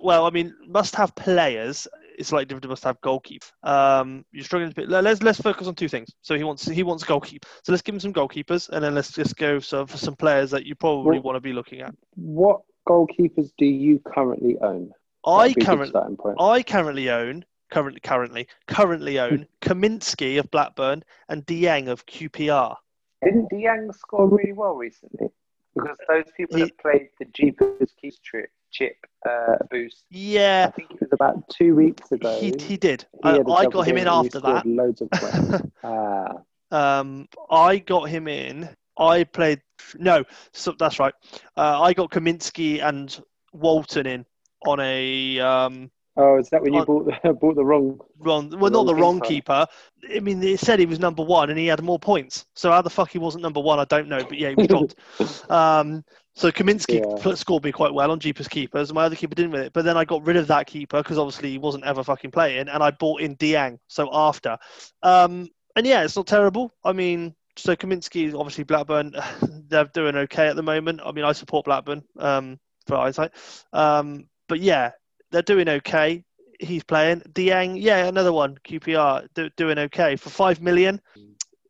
well, I mean, must-have players is like different to must-have goalkeeper. Um, you're struggling to pick. let- Let's let's focus on two things. So he wants he wants goalkeeper. So let's give him some goalkeepers, and then let's just go so for some players that you probably Well- want to be looking at. What goalkeepers do you currently own? I That'd good currently. I currently own currently currently currently own Kaminski of Blackburn and Dieng of QPR. Didn't Dieng score really well recently? Because those people He- that played the Jeepers Keys trip chip uh, boost, Yeah, I think it was about two weeks ago. he, he did. he a I got him in after that. Loads of points. Ah, Um, I got him in. I played. No, so that's right. Uh, I got Kaminski and Walton in on a um, oh, is that when you bought the bought the wrong? wrong. Well, not the wrong wrong keeper. I mean, it said he was number one, and he had more points. So how the fuck he wasn't number one, I don't know. But yeah, he was dropped. um, So Kaminski Yeah. scored me quite well on Jeepers keepers. And my other keeper didn't with it, but then I got rid of that keeper because obviously he wasn't ever fucking playing, and I bought in Dieng. So after, um, and yeah, it's not terrible. I mean, so Kaminski, obviously Blackburn, they're doing okay at the moment. I mean, I support Blackburn um, for eyesight, um, but yeah, they're doing okay. He's playing Dieng, yeah, another one QPR do, doing okay for five million.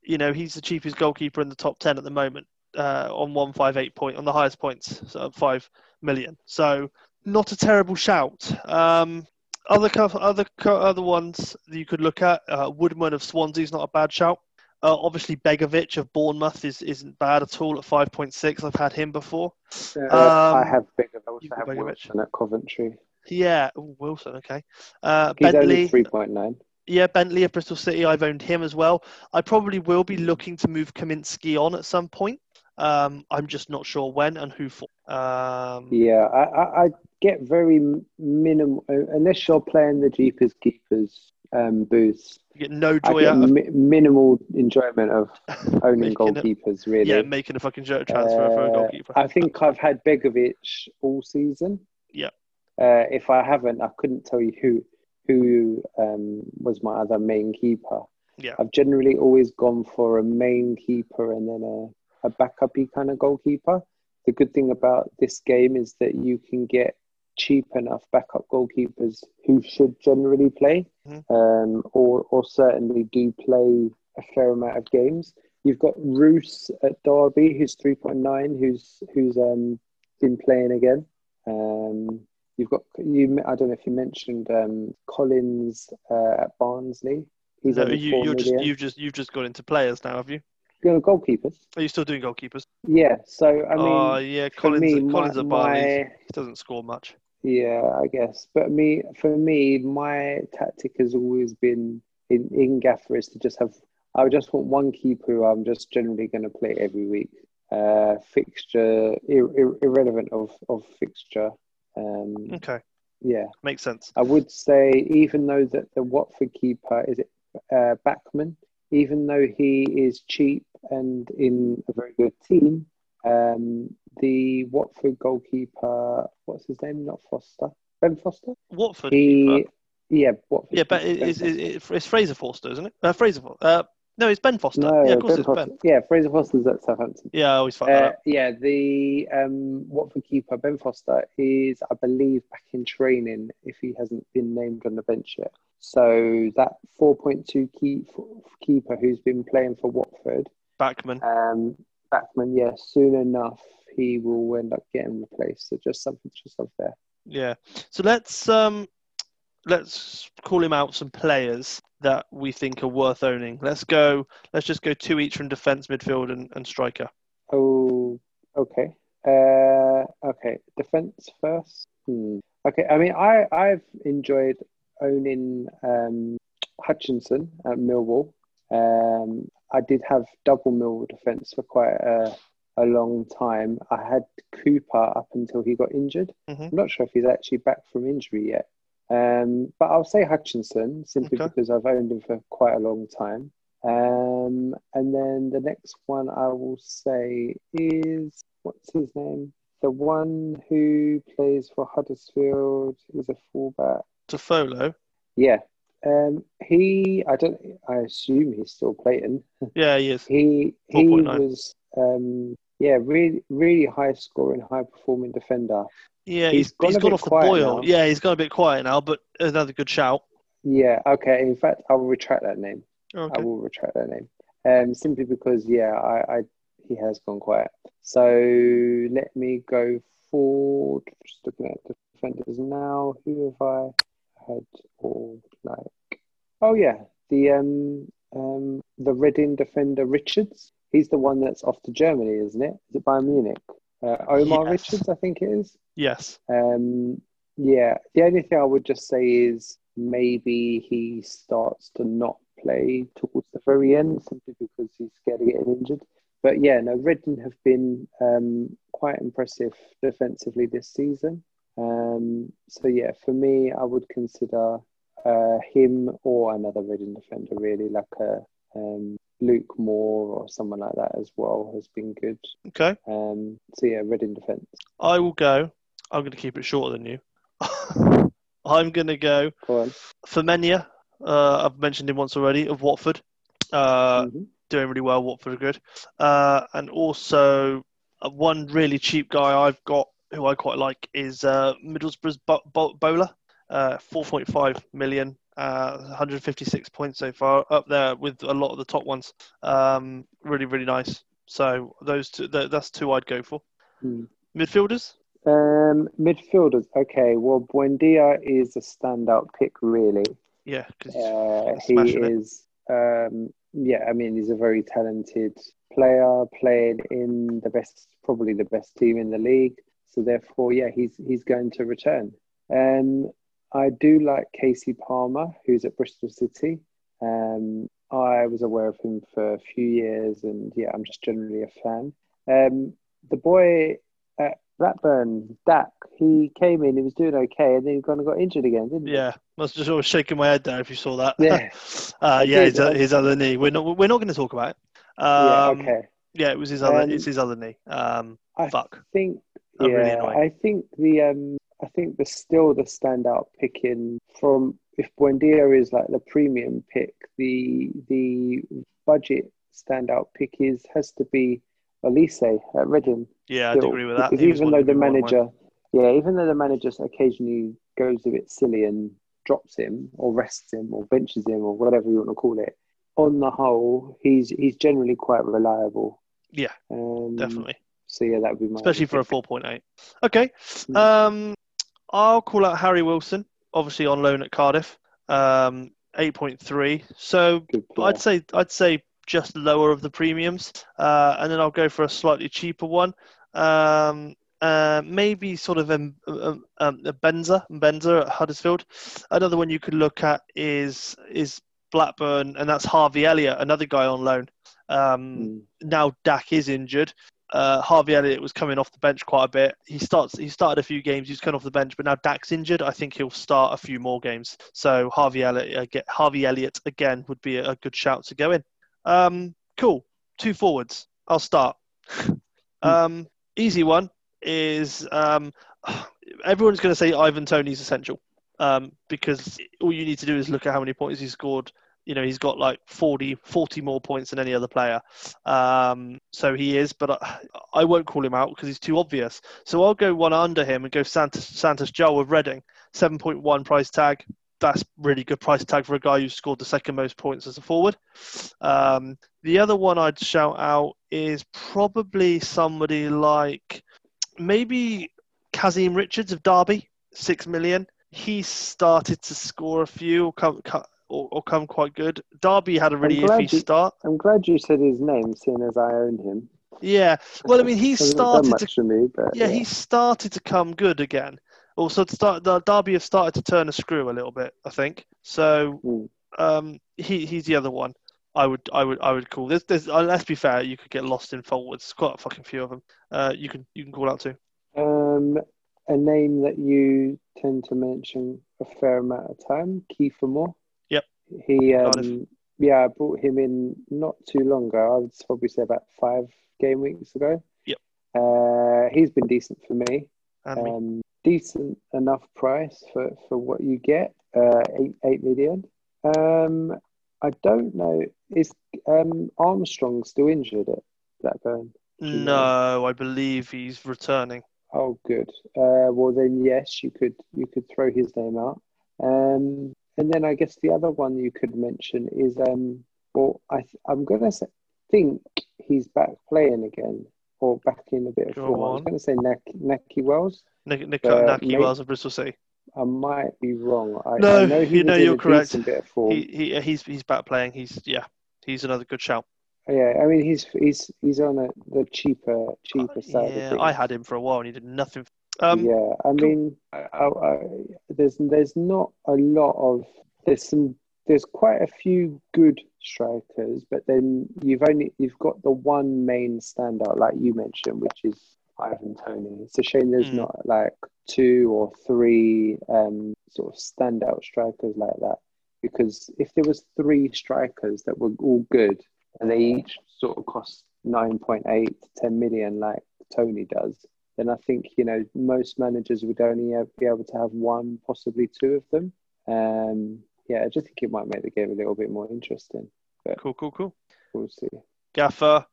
You know, he's the cheapest goalkeeper in the top ten at the moment uh, on one five eight point on the highest points, so five million. So not a terrible shout. Um, other other other ones that you could look at. Uh, Woodman of Swansea is not a bad shout. Uh, obviously, Begovic of Bournemouth is isn't bad at all at five point six. I've had him before. Uh, Um, I have bigger. I also got Begovic. Wilson at Coventry. Yeah, Ooh, Wilson. Okay. Uh, He's Bentley. three point nine. Yeah, Bentley of Bristol City. I've owned him as well. I probably will be looking to move Kaminski on at some point. Um, I'm just not sure when and who for. Um, Yeah, I, I, I get very minimal unless you're playing the Jeepers Keepers um, booths. you get no joy get out of mi- minimal enjoyment of owning Making a- goalkeepers. Really, yeah, making a fucking transfer for a Uh, goalkeeper. I think I've had Begovic all season. Yeah. Uh, if I haven't, I couldn't tell you who who um, was my other main keeper. Yeah. I've generally always gone for a main keeper and then a, backupy kind of goalkeeper. The good thing about this game is that you can get cheap enough backup goalkeepers who should generally play, Mhm. um, or or certainly do play a fair amount of games. You've got Roos at Derby, who's three point nine, who's who's um, been playing again. Um, you've got you. I don't know if you mentioned um, Collins uh, at Barnsley. He's No, you, you're just you've just you've just got into players now, have you? Goalkeepers. Are you still doing goalkeepers? Yeah. So I mean, oh yeah, Collins. me, Collins my, at Barney. my He doesn't score much. Yeah, I guess. But me, for me, my tactic has always been in, in Gaffer is to just have. I just want one keeper who I'm just generally going to play every week. Uh, fixture ir- ir- irrelevant of of fixture. Um, Okay, yeah, makes sense. I would say even though that the Watford keeper is it uh, Bachmann, even though he is cheap and in a very good team, um, the Watford goalkeeper, what's his name? Not Foster, Ben Foster. Watford. He, yeah, Watford. Yeah, but it's, it's, it's Fraser Forster, isn't it? Uh, Fraser. Uh, no, it's Ben Foster. no, yeah, of course ben it's Foster. Ben. Yeah, Fraser Forster's at Southampton. Yeah, I always fuck Uh, yeah, the um, Watford keeper Ben Foster is, I believe, back in training if he hasn't been named on the bench yet. So that 4.2 key, keeper who's been playing for Watford, Bachmann. um, Bachmann, yeah, soon enough he will end up getting replaced. So just something just up there. Yeah. So let's um let's call him out some players that we think are worth owning. Let's go. Let's just go two each from defense, midfield, and, and striker. Oh, okay. Uh, okay. Defense first. Hmm. Okay. I mean, I I've enjoyed owning um, Hutchinson at Millwall. Um, I did have double Millwall defense for quite a, a long time. I had Cooper up until he got injured. Mhm. I'm not sure if he's actually back from injury yet. Um, but I'll say Hutchinson simply Okay. because I've owned him for quite a long time. Um, and then the next one I will say is what's his name? The one who plays for Huddersfield is a fullback. Toffolo. Yeah. Um, he, I don't, I assume he's still playing. Yeah, he is. He he 4.9. was, um, yeah, really really high scoring, high performing defender. Yeah, He's he's, gone he's gone off the boil. now. Yeah, he's gone a bit quiet now, but another good shout. Yeah. Okay. In fact, I will retract that name. I will retract that name. Um, simply because, yeah, I, I he has gone quiet. So let me go forward. Just looking at the defenders now. Who have I all like? Oh yeah, the um um the Reading defender Richards. He's the one that's off to Germany, isn't it? Is it Bayern Munich? Uh, Omar Yes. Richards, I think it is. Yes. Um, yeah, the only thing I would just say is maybe he starts to not play towards the very end simply because he's scared of getting injured. But yeah, no, Reading have been um, quite impressive defensively this season. Um, so yeah, for me, I would consider uh, him or another Reading defender really like a um, Luke Moore or someone like that as well has been good. Okay. Um, so yeah, Reading defence. I will go. I'm going to keep it shorter than you. I'm going to go Go on. Femenia. Uh, I've mentioned him once already of Watford. Uh, Mhm. doing really well. Watford are good. Uh, and also, uh, one really cheap guy I've got who I quite like is uh, Middlesbrough's Bo- Bo- Bola. Uh, 4.5 million, uh, 156 points so far, up there with a lot of the top ones. Um, really, really nice. So those two, th- that's two I'd go for. Hmm. Midfielders. Um, midfielders. Okay, well, Buendia is a standout pick, really. Yeah, Uh, he is. um, yeah, I mean, he's a very talented player playing in the best, probably the best team in the league. So therefore, yeah, he's he's going to return. Um, I do like Kasey Palmer, who's at Bristol City. Um, I was aware of him for a few years, and yeah, I'm just generally a fan. Um, the boy at Blackburn, Dack, he came in, he was doing okay, and then he kind of got injured again, didn't he? Yeah, I was just always shaking my head there if you saw that. Yeah. uh, yeah, his, his other knee. We're not. We're not going to talk about it. yeah, Um, okay. Yeah, it was his other. Um, it's his other knee. Um, I fuck. think yeah, really. I think the um I think the still the standout picking from if Buendia is like the premium pick, the the budget standout pick is has to be Olise at Reading. Yeah, I'd agree with that. because even though the be one of mine. manager, yeah, even though the manager occasionally goes a bit silly and drops him or rests him or benches him or whatever you want to call it, on the whole, he's he's generally quite reliable. Yeah, Um, definitely, So yeah, that would be my especially for a four point eight. Okay, Mm. um, I'll call out Harry Wilson, obviously on loan at Cardiff. Um, eight point three. So. I'd say I'd say just lower of the premiums, uh, and then I'll go for a slightly cheaper one. Um, uh, maybe sort of a, a, a Benza, Benza at Huddersfield. Another one you could look at is is Blackburn, and that's Harvey Elliott, another guy on loan. Um, Mm. now Dack is injured. Uh, Harvey Elliott was coming off the bench quite a bit. He starts. He started a few games. He's come off the bench, but now Dack's injured. I think he'll start a few more games. So Harvey Elliott, uh, Harvey Elliott again would be a, a good shout to go in. Um, cool. Two forwards. I'll start. um, easy one is um, everyone's going to say Ivan Toney's essential um, because all you need to do is look at how many points he scored. You know, he's got like 40, 40 more points than any other player. Um, so he is, but I, I won't call him out because he's too obvious. So I'll go one under him and go Santos, Santos Joel with Reading. 7.1 price tag. That's really good price tag for a guy who scored the second most points as a forward. Um, the other one I'd shout out is probably somebody like maybe Kazim Richards of Derby, six million. He started to score a few or come, or, come quite good. Derby had a really iffy you- start. I'm glad you said his name, seeing as I own him. Yeah. Well, I mean, he started to me, but yeah, he started to come good again. Also, to start, the Derby have started to turn a screw a little bit, I think. So Mm. um, he he's the other one. I would I would I would call. this. there's uh, let's be fair, you could get lost in forwards. Quite a fucking few of them. Uh, you can you can call out too. Um, a name that you tend to mention a fair amount of time, Kiefer Moore. He, um, yeah, I brought him in not too long ago. I would probably say about five game weeks ago. Yep. Uh, he's been decent for me. And me. Um, decent enough price for, for what you get. Uh, eight eight million. Um, I don't know. Is um, Armstrong still injured at Blackburn? No, I believe he's returning. Oh, good. Uh, well, then yes, you could you could throw his name out. Um, and then I guess the other one you could mention is um, well, I I'm gonna say, think he's back playing again or back in a bit of Go form. I was going to say Nak- Nakhi Wells. Nick, Nick, Uh, Nakhi mate- Wells of Bristol City. I might be wrong. I, No, I know you know you're correct. bit of form. He, he he's he's back playing. He's yeah, he's another good shout. Yeah, I mean he's he's he's on a, the cheaper cheaper side. yeah. I had him for a while and he did nothing. Um, yeah, I mean, I, I, there's there's not a lot of there's some there's quite a few good strikers, but then you've only you've got the one main standout, like you mentioned, which is Ivan Toney. It's a shame there's Mm. not like two or three um, sort of standout strikers like that, because if there was three strikers that were all good, and they each sort of cost 9.8 to 10 million, like Toney does, then I think you know most managers would only be able to have one, possibly two of them. Um, yeah, I just think it might make the game a little bit more interesting. But Cool, cool, cool. we'll see. Gaffer,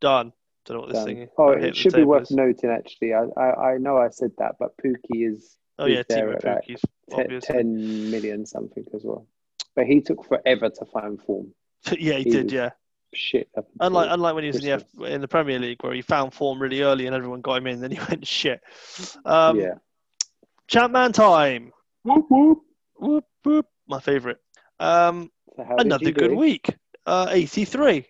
done. Don't know what this Done. thing is. Oh, it should be worth is. noting actually. I, I I know I said that, but Pukki is Oh yeah, Teemu at, like, Pukki's, te- obviously. 10 million something as well. But he took forever to find form. yeah, he he did. was Yeah, Shit. unlike unlike when he was in the F, in the Premier League, where he found form really early and everyone got him in, then he went shit. Um, yeah. Champman time. Whoop, whoop. Whoop whoop. My favourite. Um, So another good do? week. Uh, 83.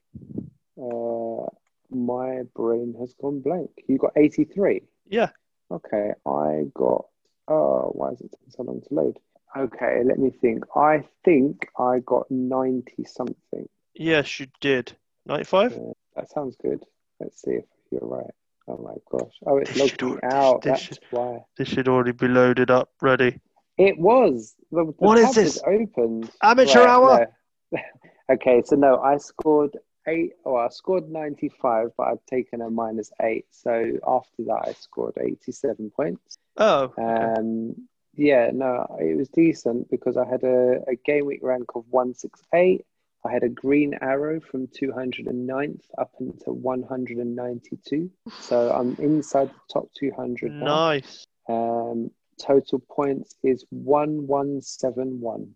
Uh, my brain has gone blank. You got 83. Yeah. Okay, I got. Oh, why is it taking so long to load? Okay, let me think. I think I got 90 something. Yes, you did. 95. Uh, that sounds good. Let's see if you're right. Oh my gosh. Oh, it's logged should me this- out. this That's should- why. This should already be loaded up, ready. It was. The, the What is this? opened. Amateur Right, hour. no. okay, so no, I scored eight. Oh, I scored 95, but I've taken a minus eight. So after that, I scored 87 points. Oh, okay. Um, yeah, no, it was decent because I had a, a game week rank of 168. I had a green arrow from 209th up into 192. So I'm inside the top 200 now. nice. Um, total points is 1171.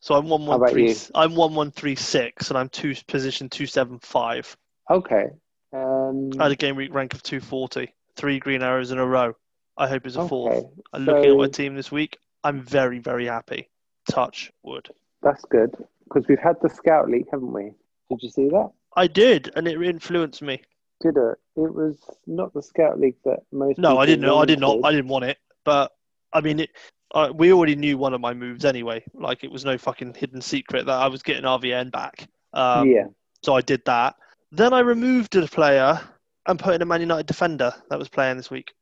So I'm one one three. I'm one one three six, and I'm two position two seven five. Okay. Um, I had a game week rank of two forty. Three green arrows in a row. I hope it's a fourth. okay. I'm looking at my team this week. I'm very very happy. Touch wood. That's good because we've had the scout leak, haven't we? Did you see that? I did, and it influenced me. Did it? It was not the scout leak that most. No, I didn't know. I did not. wanted. I didn't want it. But I mean, it. Uh, we already knew one of my moves anyway. Like it was no fucking hidden secret that I was getting RVN back. Um, yeah. So I did that. Then I removed a player and put in a Man United defender that was playing this week.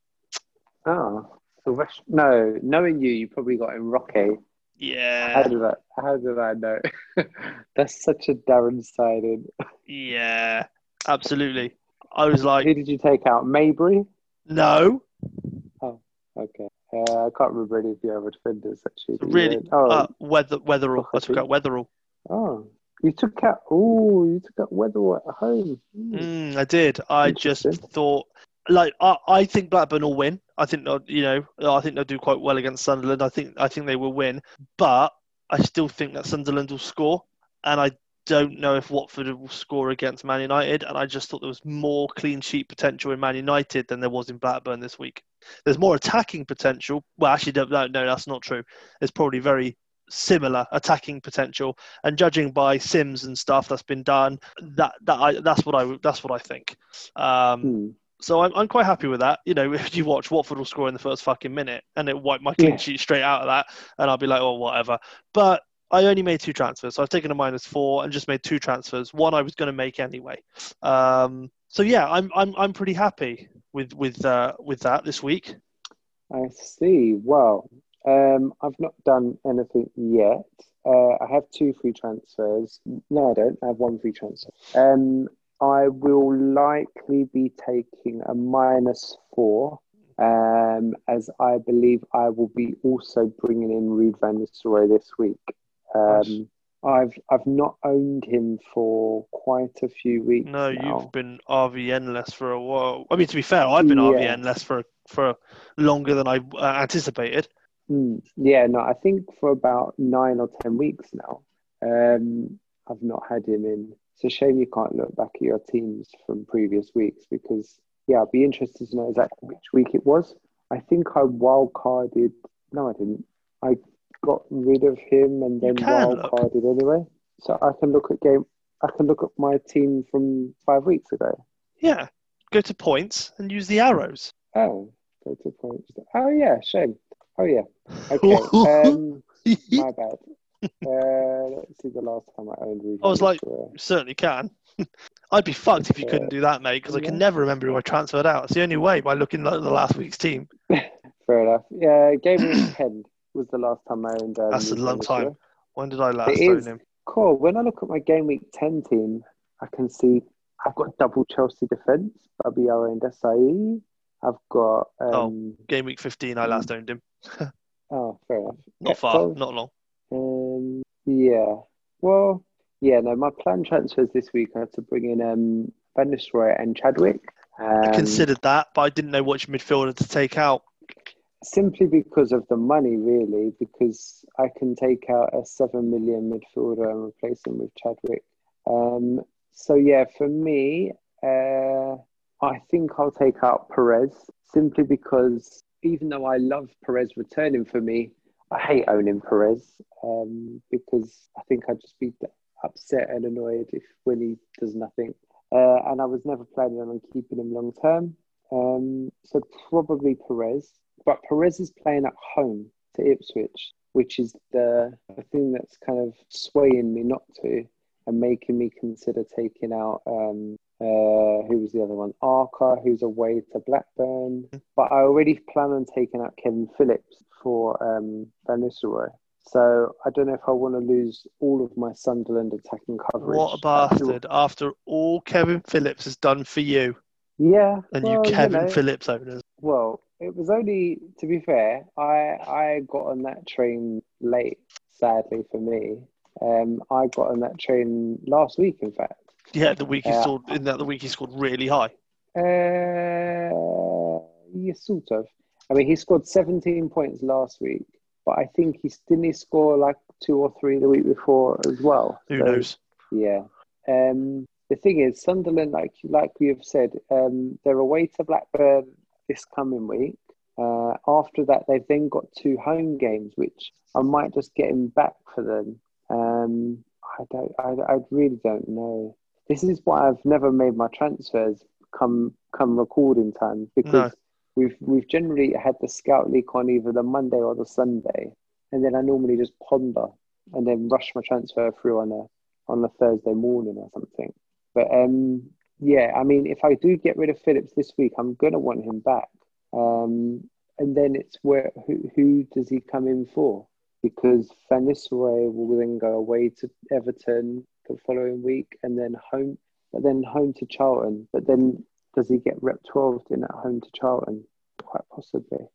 Oh, Silvestre. No, knowing you, you probably got in Rocky. How Yeah, did I? How did I know? That's such a Darren sided. yeah, absolutely. I was like, Who did you take out? Mabry. no, Oh, Okay. Uh, I can't remember any of the other defenders actually. really. Oh, Uh, Weather, Weatherall. I took out Weatherall. oh. You took out. Oh, you took out Weatherall at home. Hmm. Mm, I did. I just thought, like, I, I think Blackburn will win. I think they'll, you know, I think they'll do quite well against Sunderland. I think, I think they will win. But I still think that Sunderland will score, and I don't know if Watford will score against Man United. And I just thought there was more clean sheet potential in Man United than there was in Blackburn this week. There's more attacking potential. Well, actually, no, no, that's not true. There's probably very similar attacking potential, and judging by Sims and stuff that's been done, that that I that's what I that's what I think. Um, Hmm. So I'm I'm quite happy with that. You know, if you watch Watford will score in the first fucking minute, and it wipe my clean Yeah. sheet straight out of that, and I'll be like, oh whatever. But I only made two transfers, so I've taken a minus four and just made two transfers. One I was going to make anyway. Um, so yeah, I'm I'm I'm pretty happy with with uh, with that this week. I see. Well, um, I've not done anything yet. Uh, I have two free transfers. No, I don't. I have one free transfer. Um, I will likely be taking a minus four, um, as I believe I will be also bringing in Ruud van Nistelrooy this week. Um, I've I've not owned him for quite a few weeks No, now. you've been RVN less for a while. I mean, to be fair, I've been Yeah. RVN less for for longer than I uh, anticipated. Mm, yeah, no, I think for about nine or ten weeks now, um, I've not had him in. It's a shame you can't look back at your teams from previous weeks because, yeah, I'd be interested to know exactly which week it was. I think I wild carded. No, I didn't. I got rid of him and then wild carded anyway. So I can look at game. I can look at my team from five weeks ago. Yeah, go to points and use the arrows. Oh, go to points. Oh yeah, shame. Oh yeah. Okay. Um, My bad. Uh, let's see the last time I owned I was like- You certainly can. I'd be fucked if you couldn't do that, mate, because I can never remember who I transferred out. It's the only way by looking at the last week's team. Fair enough. Yeah, game week 10 was the last time I owned um, That's a long time. Nistelrooy. When did I last It own is. him? Cool. When I look at my game week 10 team, I can see I've got double Chelsea defence, Babayaro and Desailly. I've got. Um, Game week 15, I last owned him. oh, fair enough. Not far, not long. Um, yeah. Well, yeah, no, my planned transfers this week I are to bring in um, Van Nistelrooy and Chadwick. I Um, considered that, but I didn't know which midfielder to take out. simply because of the money, really, because I can take out a seven million midfielder and replace him with Chadwick. Um, so yeah, for me, uh, I think I'll take out Perez simply because even though I love Perez returning for me, I hate owning Perez um, because I think I'd just be upset and annoyed if when he does nothing. Uh, and I was never planning on keeping him long term. Um, so probably Perez but Perez is playing at home to Ipswich, which is the, the thing that's kind of swaying me not to and making me consider taking out um, uh, who was the other one? Arca, who's away to Blackburn. But I already plan on taking out Kevin Phillips for um, Van Nistelrooy. So I don't know if I want to lose all of my Sunderland attacking coverage. What a bastard. After all Kevin Phillips has done for you Yeah. and well, you Kevin know, Phillips owners. Well, it was only to be fair, I I got on that train late, sadly for me. Um, I got on that train last week, in fact. Yeah, the week he Yeah. scored in that the week he scored really high. Uh, yeah, sort of. I mean, he scored 17 points last week, but I think he didn't he score like two or three the week before as well. Who So, knows? Yeah. Um, the thing is, Sunderland, like like we have said, um, they're away to Blackburn this coming week. Uh, after that, they've then got two home games, which I might just get him back for them. Um, I don't, I, I really don't know. This is why I've never made my transfers come come recording time because No. we've we've generally had the scout leak on either the Monday or the Sunday, and then I normally just ponder and then rush my transfer through on a on a Thursday morning or something. But um, yeah, I mean, if I do get rid of Phillips this week, I'm gonna want him back. Um, and then it's where who who does he come in for? Because Van Nistelrooy will then go away to Everton the following week, and then home, but then home to Charlton. But then does he get rep 12 in at home to Charlton? Quite possibly.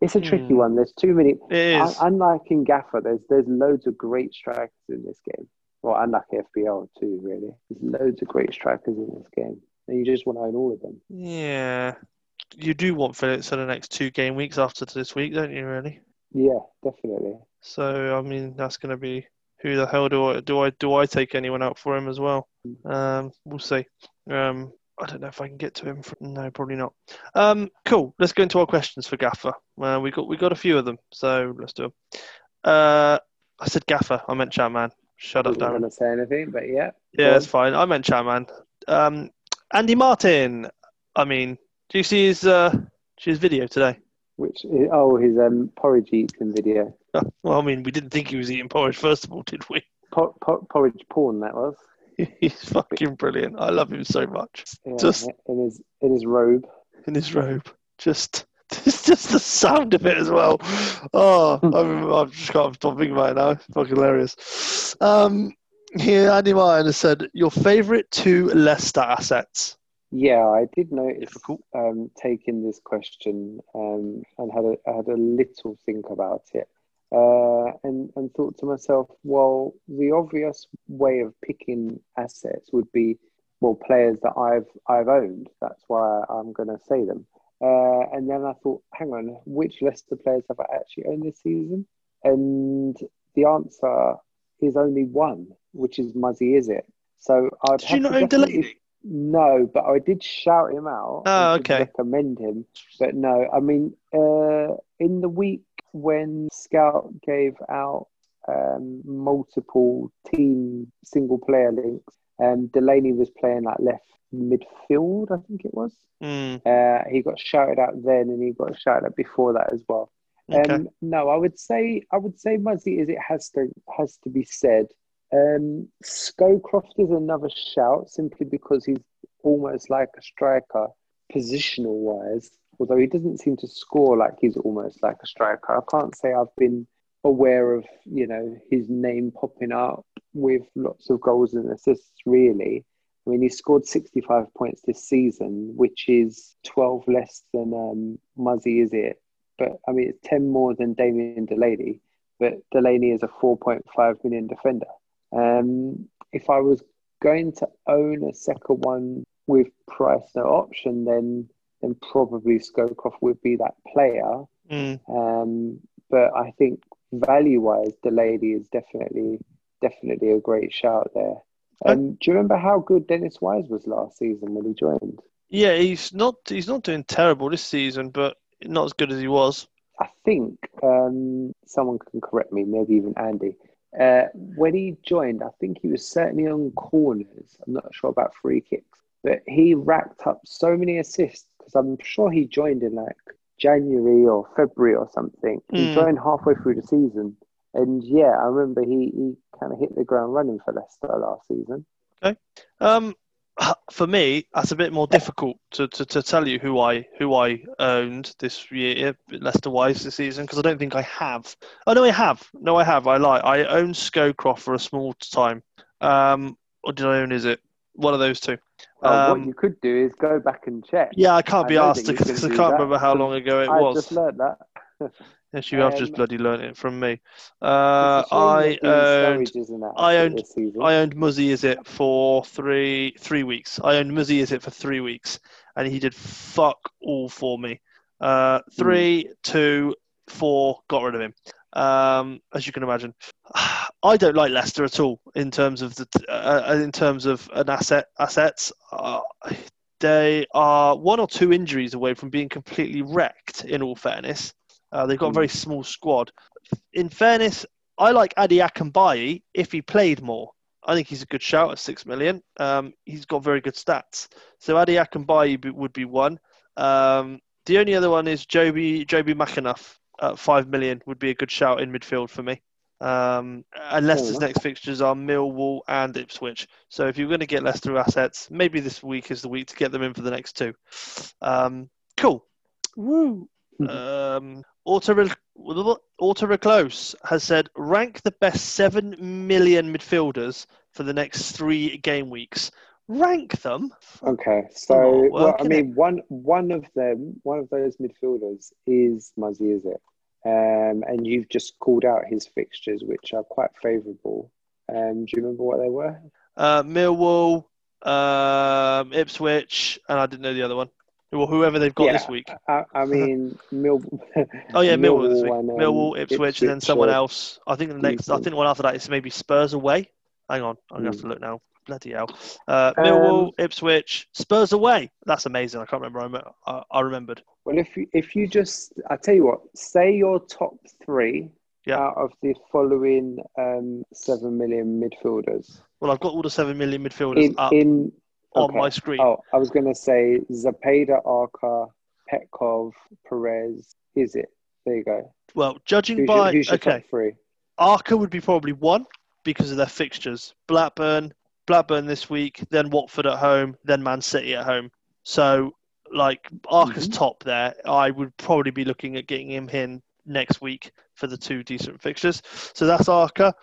It's a tricky Hmm. one. There's too many. It Un- Unlike in Gaffer, there's there's loads of great strikers in this game. Well, unlike FPL too, really. There's loads of great strikers in this game, and you just want to own all of them. Yeah. You do want Phillips for the next two game weeks after this week, don't you, really? Yeah, definitely. So I mean that's gonna be who the hell do I do I do I take anyone out for him as well? Um we'll see. Um I don't know if I can get to him. For, no, probably not. Um, cool. Let's go into our questions for Gaffer. Uh, we got we got a few of them, so let's do them. Uh, I said Gaffer. I meant Chatman. Shut I up, Darren. going to say anything, but yeah. Yeah, it's fine. I meant Chatman. Um, Andy Martin. I mean, do you see his uh, his video today? Which oh, his um porridge eating video, Well, I mean, we didn't think he was eating porridge first of all, did we? por- por- porridge porn that was. He's fucking brilliant. I love him so much. Yeah, Just- in his in his robe. in his robe. Just, it's just the sound of it as well. Oh, I'm, I just can't stop thinking about it now. It's fucking hilarious. Um, here, Andy Martin has said, your favourite two Leicester assets. Yeah, I did notice Difficult. um, taking this question um, and had a had a little think about it, uh, and and thought to myself, well, the obvious way of picking assets would be well players that I've I've owned. That's why I'm going to say them. Uh, and then I thought, hang on, which Leicester players have I actually owned this season? And the answer is only one, which is Muzzy. Is it? So I'd Did have you not to own Delaney? No, but I did shout him out. Oh, okay. Recommend him, but no. I mean, uh, in the week when Scout gave out um, multiple team single player links, um, Delaney was playing like left midfield. I think it was. Mm, Uh, he got shouted out then, and he got shouted out before that as well. okay. Um, no, I would say I would say Muzzy is it has to has to be said. Um, Scowcroft is another shout simply because he's almost like a striker, positional wise. Although he doesn't seem to score like he's almost like a striker. I can't say I've been aware of you know his name popping up with lots of goals and assists really. I mean, he scored 65 points this season, which is 12 less than um, Muzzy, is it? But I mean, it's 10 more than Damian Delaney, but Delaney is a 4.5 million defender. Um, if I was going to own a second one with price no option, then then probably Scowcroft would be that player. Mm. Um, but I think value wise, Delaney is definitely definitely a great shout there. Um, do you remember how good Dennis Wise was last season when he joined? Yeah, he's not he's not doing terrible this season, but not as good as he was. I think um, someone can correct me, maybe even Andy. Uh, when he joined, I think he was certainly on corners. I'm not sure about free kicks, but he racked up so many assists because I'm sure he joined in like January or February or something. Mm. He hmm. joined halfway through the season, and yeah, I remember he, he kind of hit the ground running for Leicester last season. Okay. Um, for me, that's a bit more difficult to, to, to tell you who I who I owned this year, Leicester wise this season, because I don't think I have. Oh no, I have. No, I have. I lie. I owned Scowcroft for a small time. Um, or did I own? Is it one of those two? Oh, um, what you could do is go back and check. Yeah, I can't be asked because I can't remember how long ago it I was. I just learned that. Yes, you have um, just bloody learned it from me. Uh, I owned, I owned, I owned Muzzy Izzet for three three weeks. I owned Muzzy Izzet for three weeks, and he did fuck all for me. Uh, hmm. three, mm. two, four, got rid of him. Um, as you can imagine, I don't like Leicester at all in terms of the uh, uh, in terms of an asset assets. Uh, they are one or two injuries away from being completely wrecked. In all fairness, uh, they've got a very hmm. small squad. In fairness, I like Adi Akinbiyi if he played more. I think he's a good shout at six million. Um, he's got very good stats. So Adi Akinbiyi would be one. Um, the only other one is Jobi Jobi McAnuff at five million would be a good shout in midfield for me. Um, and Leicester's next fixtures are Millwall and Ipswich. So if you're going to get Leicester assets, maybe this week is the week to get them in for the next two. Um, cool. Woo. Um, Auto Reclose has said rank the best seven million midfielders for the next three game weeks. Rank them. Okay, so well, I mean, one one of them, one of those midfielders is Muzzy Izzet? Um, and you've just called out his fixtures, which are quite favourable. Um, do you remember what they were? Uh, Millwall, um, Ipswich, and I didn't know the other one. Well, whoever they've got yeah, this week. I, I mean, Mill. oh yeah, Millwall, this week. And, um, Millwall, Ipswich, Ipswich, and then someone else. I think the next. I think the one after that is maybe Spurs away. Hang on, I'm gonna have to hmm. look now. Bloody hell. Uh, Millwall, um, Ipswich, Spurs away. That's amazing. I can't remember. I, I remembered. Well, if you, if you just, I tell you what, say your top three yeah. out of the following um, seven million midfielders. Well, I've got all the seven million midfielders in, up. In, on okay. my screen. Oh, I was going to say Zepeda, Arca, Petkov, Perez. Is it? There you go. Well, judging who's by your, who's your okay, three? Arca would be probably one because of their fixtures. Blackburn, Blackburn this week, then Watford at home, then Man City at home. So, like Arca's mm-hmm. top there. I would probably be looking at getting him in next week for the two decent fixtures. So that's Arca.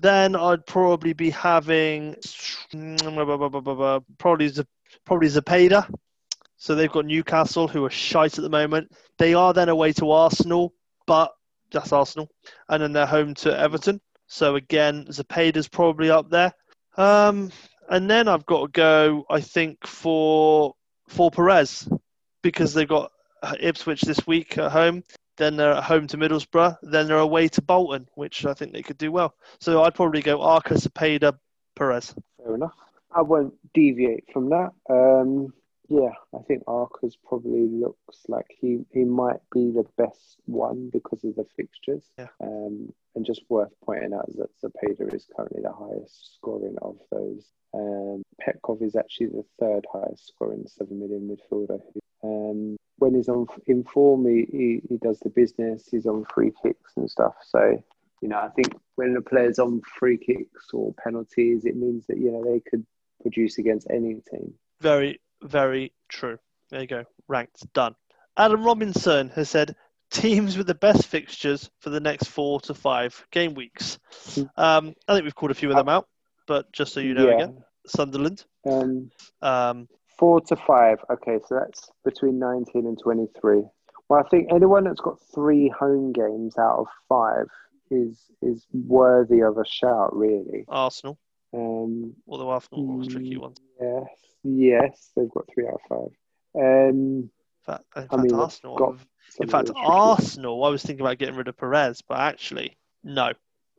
Then I'd probably be having probably probably Zepeda. So they've got Newcastle, who are shite at the moment. They are then away to Arsenal, but that's Arsenal, and then they're home to Everton. So again, Zepeda's probably up there. Um, and then I've got to go, I think, for for Perez because they've got Ipswich this week at home. Then they're at home to Middlesbrough. Then they're away to Bolton, which I think they could do well. So I'd probably go Arca, Zepeda, Perez. Fair enough. I won't deviate from that. Um, yeah, I think Arca's probably looks like he, he might be the best one because of the fixtures. Yeah. Um, and just worth pointing out is that Zepeda is currently the highest scoring of those. Um, Petkov is actually the third highest scoring 7 million midfielder. Um, when he's on in form, he, he, he does the business. He's on free kicks and stuff. So you know, I think when a player's on free kicks or penalties, it means that you know they could produce against any team. Very, very true. There you go. Ranked done. Adam Robinson has said teams with the best fixtures for the next four to five game weeks. Um, I think we've called a few of them out, but just so you know yeah. again. Sunderland. Um, Um, four to five. Okay, so that's between 19 and 23. Well, I think anyone that's got three home games out of five is is worthy of a shout, really. Arsenal, Um, although Arsenal was tricky one. yes, yes, they've got three out of five. Um, In fact, in I mean, Arsenal. got in fact, Arsenal. I was thinking about getting rid of Perez, but actually, no.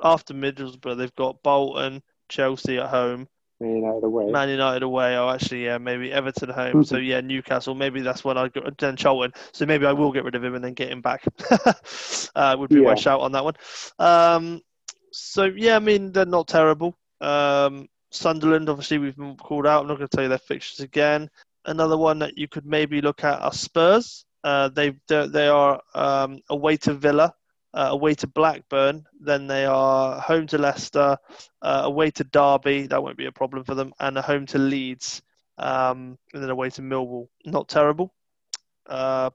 After Middlesbrough, they've got Bolton, Chelsea at home, Man United away. Man United away. Oh, actually, yeah, maybe Everton at home. so yeah, Newcastle. Maybe that's when I go. Then Charlton. So maybe I will get rid of him and then get him back. uh, would be my Yeah. shout on that one. Um, so yeah, I mean they're not terrible. Um, Sunderland, obviously, we've been called out. I'm not going to tell you their fixtures again. Another one that you could maybe look at are Spurs. Uh, they they are um, away to Villa, uh, away to Blackburn. Then they are home to Leicester, uh, away to Derby. That won't be a problem for them, and a home to Leeds, um, and then away to Millwall. Not terrible. Uh,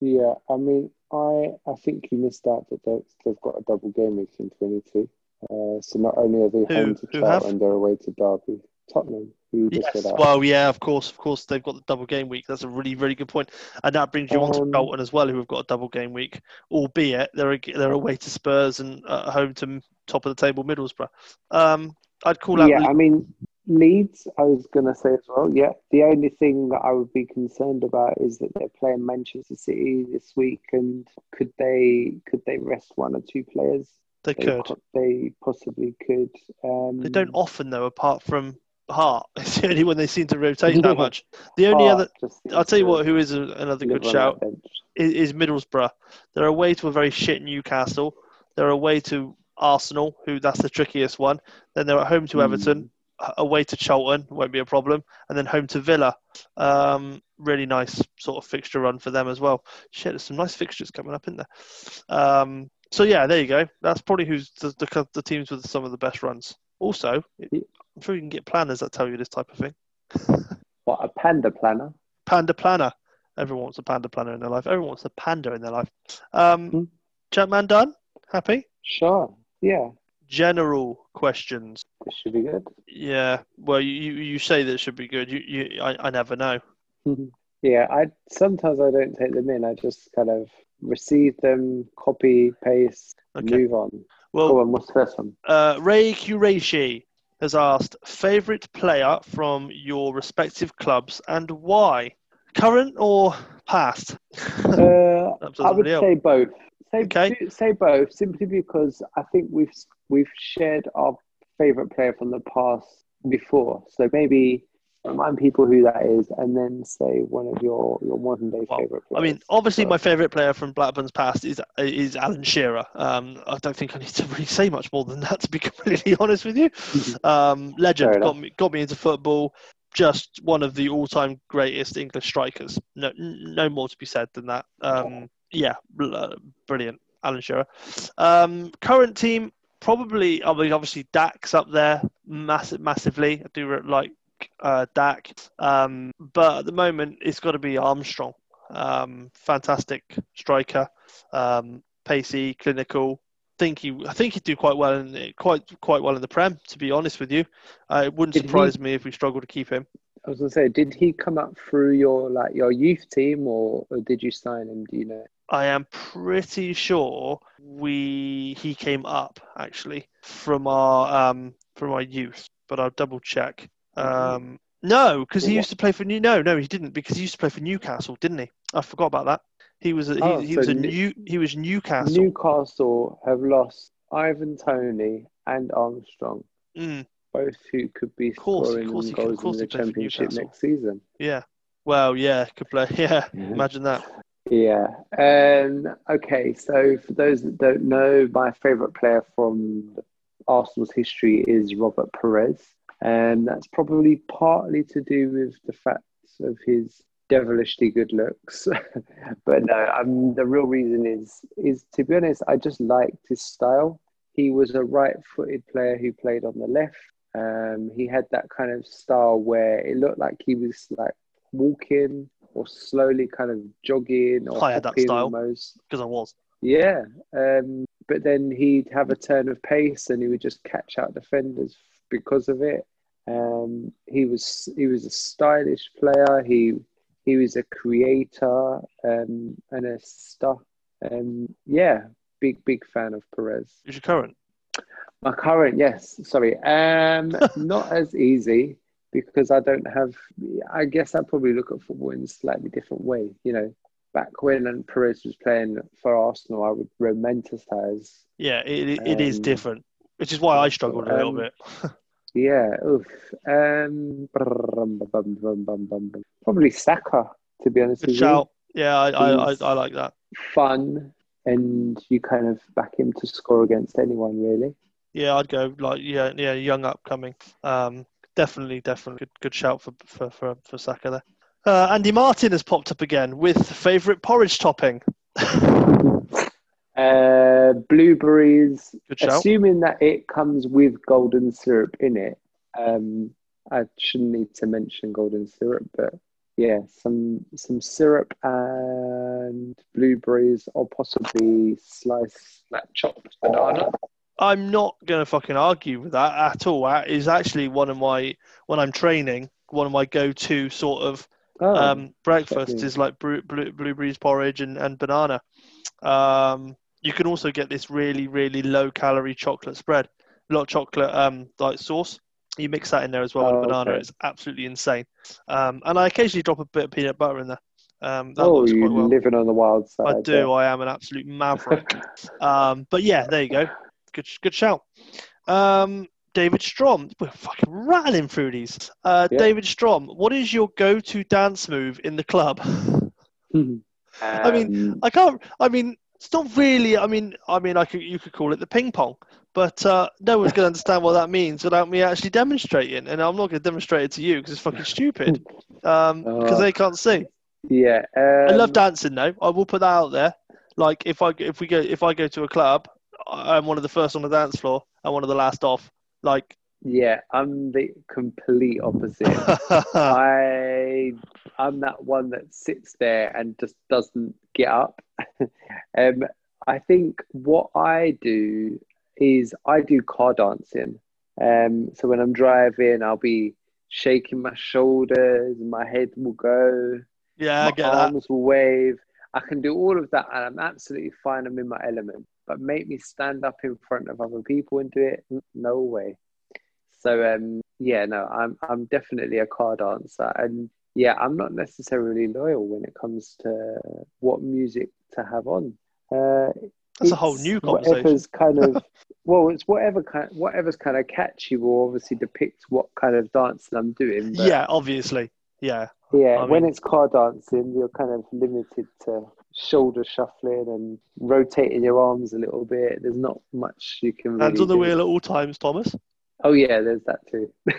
Yeah, I mean, I I think you missed out that they've, they've got a double game week in 22. Uh, so not only are they home to? Charlton, they're away to Derby. Tottenham, who yes. Well, yeah, of course, of course, they've got the double game week. That's a really, really good point, and that brings you on to Um, Bolton as well, who have got a double game week, albeit they're they're away to Spurs and uh, home to top of the table Middlesbrough. Um, I'd call out yeah, I mean, Leeds, I was going to say as well. Yeah, the only thing that I would be concerned about is that they're playing Manchester City this week, and could they could they rest one or two players? They They, could. co- they possibly could. Um, They don't often though, apart from Hart. It's the only one they seem to rotate that much. The only other, I'll tell you what, who is a, another good shout is, is Middlesbrough. They're away to a very shit Newcastle. They're away to Arsenal, who that's the trickiest one. Then they're at home to Everton, Hmm. away to Charlton, won't be a problem, and then home to Villa. Um, really nice sort of fixture run for them as well. Shit, there's some nice fixtures coming up in there. Um, so yeah, there you go. That's probably who's the, the, the teams with some of the best runs. Also. I'm sure you can get planners that tell you this type of thing. What a panda planner. Panda planner. Everyone wants a panda planner in their life. Everyone wants a panda in their life. Um, Hmm. Chapman done? Happy? Sure. Yeah, General questions. this should be good. Yeah. Well, you, you you say that should be good. You, you I, I never know. Yeah, I sometimes I don't take them in. I just kind of receive them, copy, paste, Okay. move on. Well, Go on, what's the first one? uh, Ray Kureishi has asked favorite player from your respective clubs and why? Current or past? Uh, I would say both. Say, Okay. say both, simply because I think we've we've shared our favorite player from the past before. So maybe remind people who that is, and then say one of your your modern day Well, favorite I mean, obviously, my favourite player from Blackburn's past is is Alan Shearer. Um, I don't think I need to really say much more than that, to be completely honest with you. Um, legend got me got me into football. Just one of the all-time greatest English strikers. No, no more to be said than that. Um, yeah, uh, brilliant, Alan Shearer. Um, current team probably. I mean, obviously Dack's up there, massive, massively. I do like uh, Dack, um, but at the moment it's got to be Armstrong. Um, fantastic striker, um, pacey, clinical. Think he, I think he'd do quite well in quite quite well in the Prem. To be honest with you, uh, it wouldn't Did he- surprise me if we struggle to keep him. I was gonna say, did he come up through your like your youth team, or, or did you sign him? Do you know? I am pretty sure we he came up actually from our um, from our youth, but I'll double check. Um, no, because he used to play for New. No, no, he didn't because he used to play for Newcastle, didn't he? I forgot about that. He was a, he, Oh, he so was a New- he was Newcastle. Newcastle have lost Ivan Toney and Armstrong, Mm, both who could be course, scoring course he could- of goals course in the championship next season. yeah. Well, yeah, could play. Yeah, imagine that. Yeah. Um, okay. So for those that don't know, my favourite player from Arsenal's history is Robert Pires, and that's probably partly to do with the fact of his devilishly good looks. but no, um, the real reason is is to be honest, I just liked his style. He was a right-footed player who played on the left. Um, he had that kind of style where it looked like he was like walking or slowly kind of jogging or I had that style. almost. Because I was. Yeah. Um, but then he'd have a turn of pace and he would just catch out defenders because of it. Um, he was he was a stylish player. He he was a creator um, and a star. Um, yeah, big big fan of Pires. Who's your current? My current, yes. Sorry, um, not as easy because I don't have. I guess I probably look at football in a slightly different way. You know, back when and Pires was playing for Arsenal, I would romanticize. Yeah, it, it is Um, different, which is why I struggled a little um, bit. Yeah, oof. Um, probably Saka. To be honest Good with shout. Yeah, I, I, I, I like that. fun, and you kind of back him to score against anyone, really. Yeah, I'd go like yeah, yeah, young upcoming. Um, definitely, definitely good, good shout for for for, for Saka there. Uh, Andy Martin has popped up again with favourite porridge topping. Uh, blueberries, assuming that it comes with golden syrup in it. Um, I shouldn't need to mention golden syrup, but yeah, some some syrup and blueberries, or possibly sliced like chopped banana. I'm not gonna fucking argue with that at all. That is actually one of my when I'm training, one of my go-to sort of Oh, um, breakfast definitely. is like blue, blue, blueberries porridge and, and banana. Um, you can also get this really, really low calorie chocolate spread, a lot of chocolate um, like sauce. You mix that in there as well Oh, with banana. okay. It's absolutely insane. Um, and I occasionally drop a bit of peanut butter in there. Um, that oh, you well. living on the wild side. I do. I am an absolute maverick. um, but yeah, there you go. Good, good shout. Um, David Strom. We're fucking rattling through these. Uh, Yeah. David Strom, what is your go-to dance move in the club? there. I mean, Um, I can't. I mean, it's not really. I mean, I mean, I could you could call it the ping pong, but uh, no one's going to understand what that means without me actually demonstrating. And I'm not going to demonstrate it to you because it's fucking stupid. Um, because Oh. they can't see. yeah, um, I love dancing though. I will put that out there. Like if I if we go if I go to a club, I'm one of the first on the dance floor and one of the last off. Like Yeah, I'm the complete opposite. I I'm that one that sits there and just doesn't get up. um, I think what I do is I do car dancing. Um, so when I'm driving, I'll be shaking my shoulders, my head will go, yeah, I my get that. arms will wave. I can do all of that, and I'm absolutely fine. I'm in my element. But make me stand up in front of other people and do it? No way. So um, yeah, no, I'm I'm definitely a car dancer, and yeah, I'm not necessarily loyal when it comes to what music to have on. Uh, That's a whole new conversation. Whatever's kind of well, it's whatever kind, whatever's kind of catchy will obviously depict what kind of dancing I'm doing. But Yeah, obviously. Yeah, yeah, I when mean- it's car dancing, you're kind of limited to shoulder shuffling and rotating your arms a little bit. There's not much you can really hands on the do. wheel at all times, Thomas. Oh yeah, there's that too.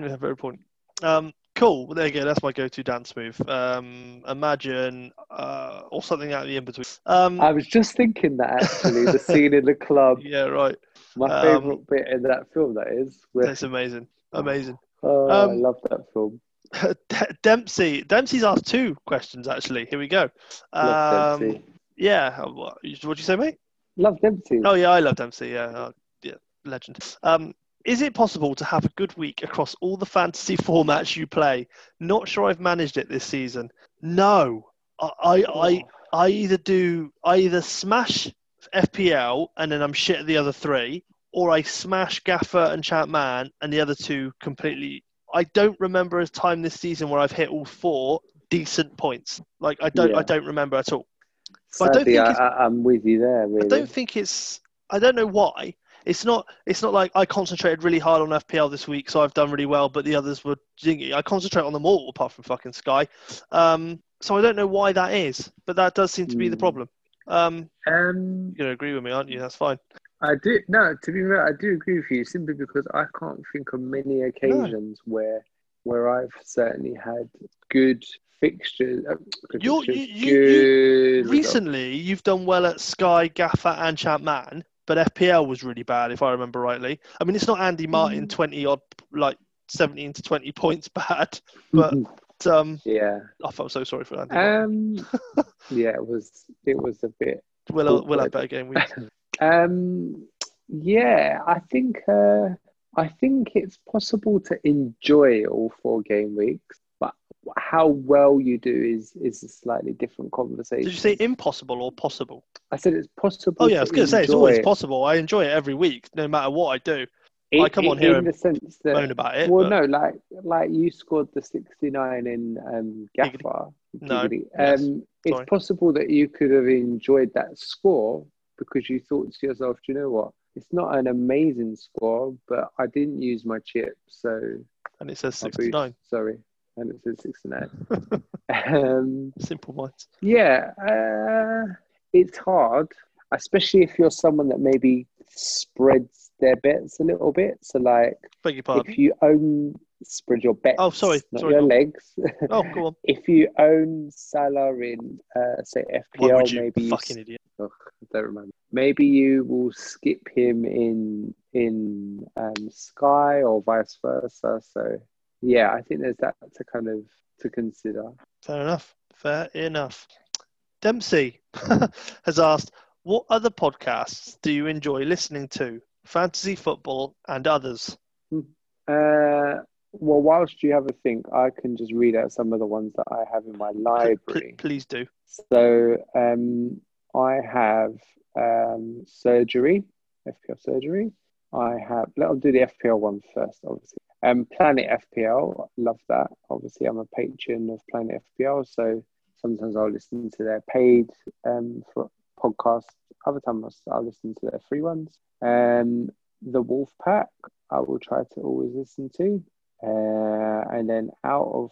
Yeah, very important. Um, cool. Well, there you go. That's my go-to dance move. Um, imagine uh, or something out of the in between. Um, I was just thinking that actually, the scene in the club, yeah, right. my Um, favourite bit in that film, that is. Where, That's amazing. Amazing. oh, I um, love that film. Dempsey. Dempsey's asked two questions actually. Here we go. Love Um, Dempsey. yeah. What would you say, mate? Love Dempsey. Oh yeah, I love Dempsey. Yeah, uh, yeah, legend. Um, is it possible to have a good week across all the fantasy formats you play? Not sure I've managed it this season. No, I, I, I, I either do, I either smash FPL and then I'm shit at the other three, or I smash Gaffer and Champman and the other two completely. I don't remember a time this season where I've hit all four decent points. Like I don't, I don't remember at all. but I don't think I, I'm with you there. I don't think it's. I don't know why. It's not. It's not like I concentrated really hard on FPL this week, so I've done really well. But the others were jingy. I concentrate on them all, apart from fucking Sky. Um, so I don't know why that is, but that does seem to be the Hmm. problem. Um, Um, you're gonna agree with me, aren't you? That's fine. I do no. To be fair, I do agree with you simply because I can't think of many occasions where where I've certainly had good fixtures. Uh, good You're- fixtures, you- you- you- good results. Recently, you've done well at Sky, Gaffer, and Champman, but FPL was really bad, if I remember rightly. I mean, it's not Andy Martin Mm. twenty odd, like seventeen to twenty points bad, but um, yeah. I felt so sorry for Andy. Um. yeah, it was. It was a bit. We'll, we'll have awkward. better game weeks. Um. Yeah, I think. Uh, I think it's possible to enjoy all four game weeks, but how well you do is is a slightly different conversation. Did you say impossible or possible? I said it's possible. Oh yeah, I was going to say it's always it. possible. I enjoy it every week, no matter what I do. In- I come on here in and the sense that Moan about it. well, but- no, like like you scored the sixty nine in um. Gaffer. No, Giggity. yes, Um, it's possible that you could have enjoyed that score because you thought to yourself, "Do you know what? It's not an amazing score, but I didn't use my chip, so and it says I'll 69. Sorry, and it says sixty nine. um, Simple minds. yeah, uh, it's hard, especially if you're someone that maybe spreads their bets a little bit. So, like, Beg your pardon. if you own spread your bets, Oh, sorry, not sorry, your legs. Oh, go on. if you own Salah in, uh, say, FPL, you? maybe you Fucking idiot. Ugh, I don't remember. Maybe you will skip him in in um, Sky or vice versa. So, yeah, I think there's that to kind of to consider. Fair enough. Fair enough. Dempsey has asked, what other podcasts do you enjoy listening to? Fantasy football and others. Uh, well, whilst you have a think, I can just read out some of the ones that I have in my library. please do. So um, I have um, surgery, FPL surgery. I have. I'll do the FPL one first, obviously. Um, Planet FPL, love that. Obviously, I'm a patron of Planet FPL, so sometimes I'll listen to their paid um, for podcasts. Other times I'll listen to their free ones. Um, the Wolf Pack, I will try to always listen to. Uh, and then out of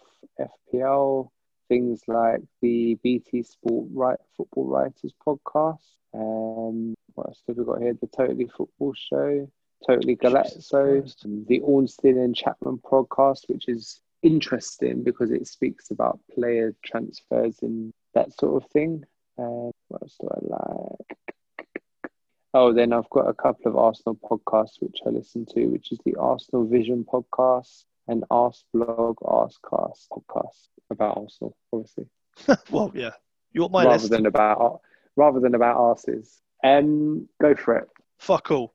FPL, things like the BT Sport right Football Writers podcast. Um, what else have we got here? The Totally Football Show, Totally Golazzo, the Ornstein and Chapman podcast, which is interesting because it speaks about player transfers and that sort of thing. Um, what else do I like? Oh, then I've got a couple of Arsenal podcasts which I listen to, which is the Arsenal Vision podcast and Arseblog, Arsecast podcast about Arsenal, obviously, well, yeah. You want my rather list? than about rather than about arses. Um, go for it. Fuck all.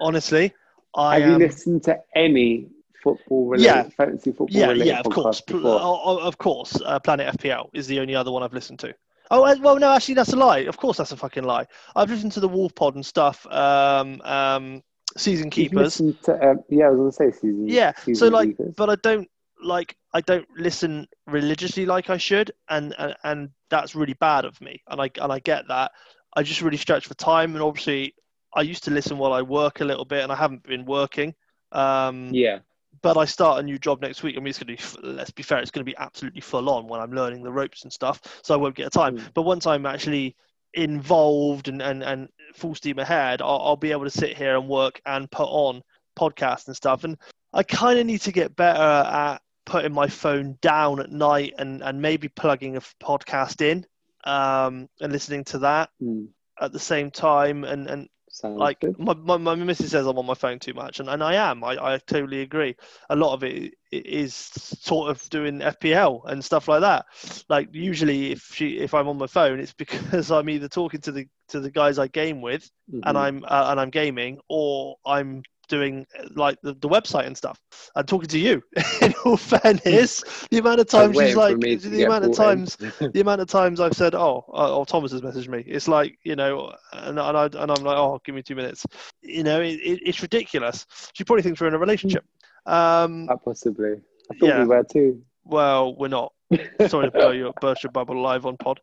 Honestly, I Have you am. listened to any football related, Yeah. fantasy football Yeah, related yeah, of course. before? oh, oh, of course. Uh, Planet FPL is the only other one I've listened to. Oh, uh, well, no, actually, that's a lie. Of course, that's a fucking lie. I've listened to the Wolf Pod and stuff. Um, um, season keepers. to, um, yeah, I was to say season. Yeah, season so like, keepers. but I don't like I don't listen religiously like I should, and, and and that's really bad of me. And I and I get that. I just really stretch for time, and obviously, I used to listen while I work a little bit, and I haven't been working. Um, yeah, but I start a new job next week. I mean, it's going to be, let's be fair, it's going to be absolutely full on when I'm learning the ropes and stuff. So I won't get a time. Mm. But once I'm actually involved and, and, and full steam ahead, I'll, I'll be able to sit here and work and put on podcasts and stuff. And I kind of need to get better at putting my phone down at night and, and maybe plugging a podcast in um, and listening to that Mm, at the same time. And, and sounds like good. my, my, my missus says I'm on my phone too much, and, and I am. I, I totally agree. A lot of it is sort of doing FPL and stuff like that. Like usually, if she if I'm on my phone, it's because I'm either talking to the to the guys I game with, and Mhm. I'm uh, and I'm gaming, or I'm doing uh, like the, the website and stuff. I'm talking to you. In all fairness, the amount of times she's like the amount of times the amount of times I've said, "Oh, uh, oh, Thomas has messaged me." It's like you know, and, and I and I'm like, "Oh, give me two minutes." You know, it, it, it's ridiculous. She probably thinks we're in a relationship. Um, possibly. I thought Yeah. we were too. well, we're not. Sorry to blow your burst your bubble live on pod.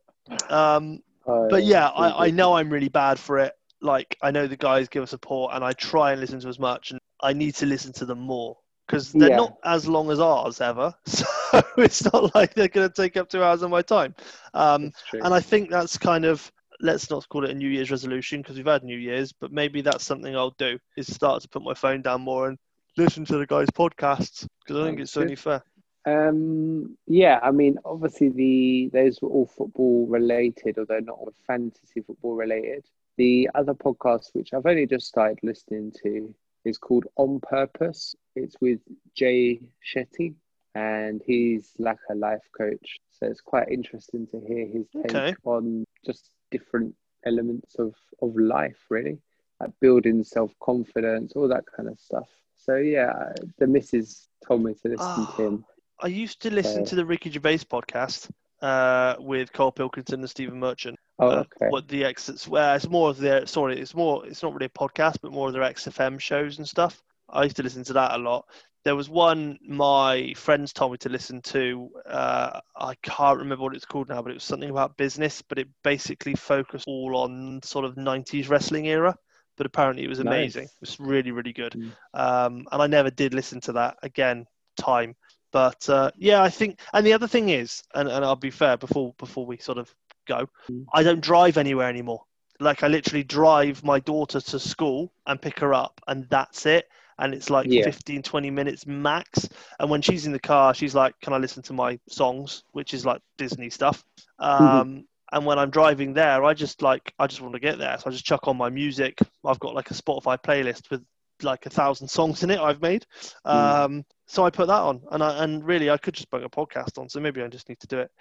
Um, Uh, but yeah, all I, I know I'm really bad for it. Like I know the guys give us support, and I try and listen to as much, and I need to listen to them more because they're Yeah. not as long as ours ever. So it's not like they're going to take up two hours of my time. Um, and I think that's kind of let's not call it a New Year's resolution because we've had New Year's, but maybe that's something I'll do is start to put my phone down more and listen to the guys' podcasts because I think it's only fair. Um, yeah, I mean, obviously the those were all football related, although not all fantasy football related. The other podcast, which I've only just started listening to, is called On Purpose. It's with Jay Shetty, and he's like a life coach. So it's quite interesting to hear his take Okay. on just different elements of of life, really. like building self confidence, all that kind of stuff. So yeah, the missus told me to listen Ah. to him. I used to listen So- to the Ricky Gervais podcast uh, with Carl Pilkington and Stephen Merchant. Oh, uh. What the exits? It's, well, it's more of their sorry. It's more. It's not really a podcast, but more of their XFM shows and stuff. I used to listen to that a lot. There was one my friends told me to listen to. Uh, I can't remember what it's called now, but it was something about business. But it basically focused all on sort of '90s wrestling era. But apparently, it was amazing. Nice. It was really, really good. Mm. Um, and I never did listen to that again. Time, but uh, yeah, I think. And the other thing is, and, and I'll be fair before before we sort of go. I don't drive anywhere anymore. Like I literally drive my daughter to school and pick her up, and that's it. And it's like Yeah. 15, 20 minutes max. And when she's in the car, she's like, "Can I listen to my songs?" Which is like Disney stuff. Um, and when I'm driving there, I just like I just want to get there, so I just chuck on my music. I've got like a Spotify playlist with like a thousand songs in it I've made. Um, so I put that on, and I, and really I could just bring a podcast on. So maybe I just need to do it.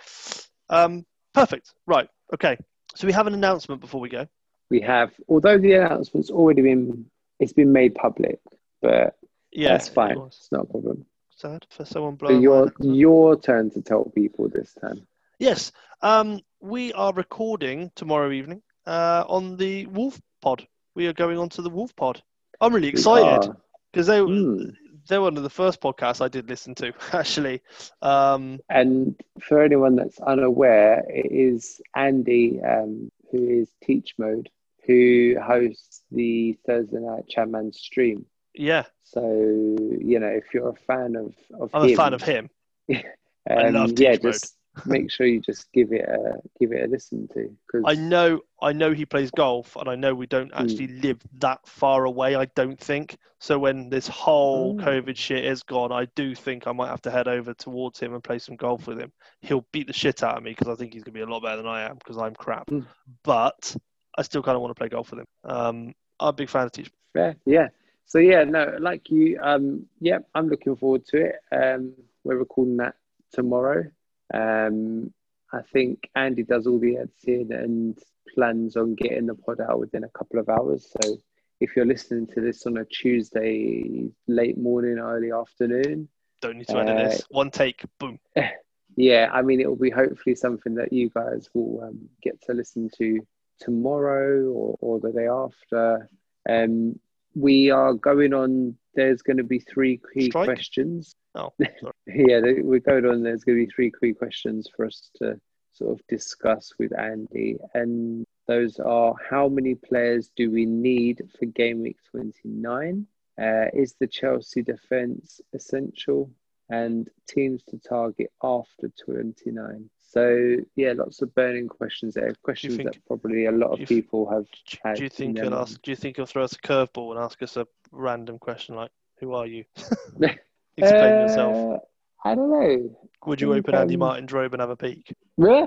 Um, perfect. Right. Okay. So we have an announcement before we go. We have, although the announcement's already been, it's been made public, but Yeah, that's fine. it It's not a problem. Sad for someone So blowing. my your your turn to tell people this time. Yes. Um, we are recording tomorrow evening uh, on the Wolf Pod. We are going on to the Wolf Pod. I'm really excited because they hmm. they're one of the first podcasts I did listen to actually. Um, And for anyone that's unaware, it is Andy, um, who is Teach Mode, who hosts the Thursday Night Chatman stream. yeah, So you know, if you're a fan of of I'm him, a fan of him. I um, love yeah, Teach Mode. just make sure you just give it a give it a listen to because I know I know he plays golf, and I know we don't Hmm. actually live that far away. I don't think so. When this whole Oh. COVID shit is gone, I do think I might have to head over towards him and play some golf with him. He'll beat the shit out of me because I think he's gonna be a lot better than I am because I'm crap. Hmm. But I still kind of want to play golf with him. Um, I'm a big fan of Teach. Fair, yeah. So yeah, no, like you, um, yeah, I'm looking forward to it. Um, we're recording that tomorrow. Um, I think Andy does all the editing and plans on getting the pod out within a couple of hours. So if you're listening to this on a Tuesday, late morning, early afternoon, Don't need to edit Uh, this. One take, boom. yeah, I mean, it will be hopefully something that you guys will um, get to listen to tomorrow or, or the day after. Um, we are going on, there's going to be three key Strike? questions. Oh. Yeah, we're going on, there's going to be three key questions for us to sort of discuss with Andy. And those are how many players do we need for game week 29? Uh, is the Chelsea defence essential? And teams to target after 29. So, yeah, lots of burning questions there. Questions think- that probably a lot of people have had do you think he'll ask? Do you think he'll throw us a curveball and ask us a random question like, "Who are you?" Explain yourself. Uh, I don't know. Would you open Andy um, Martin's robe and have a peek? uh,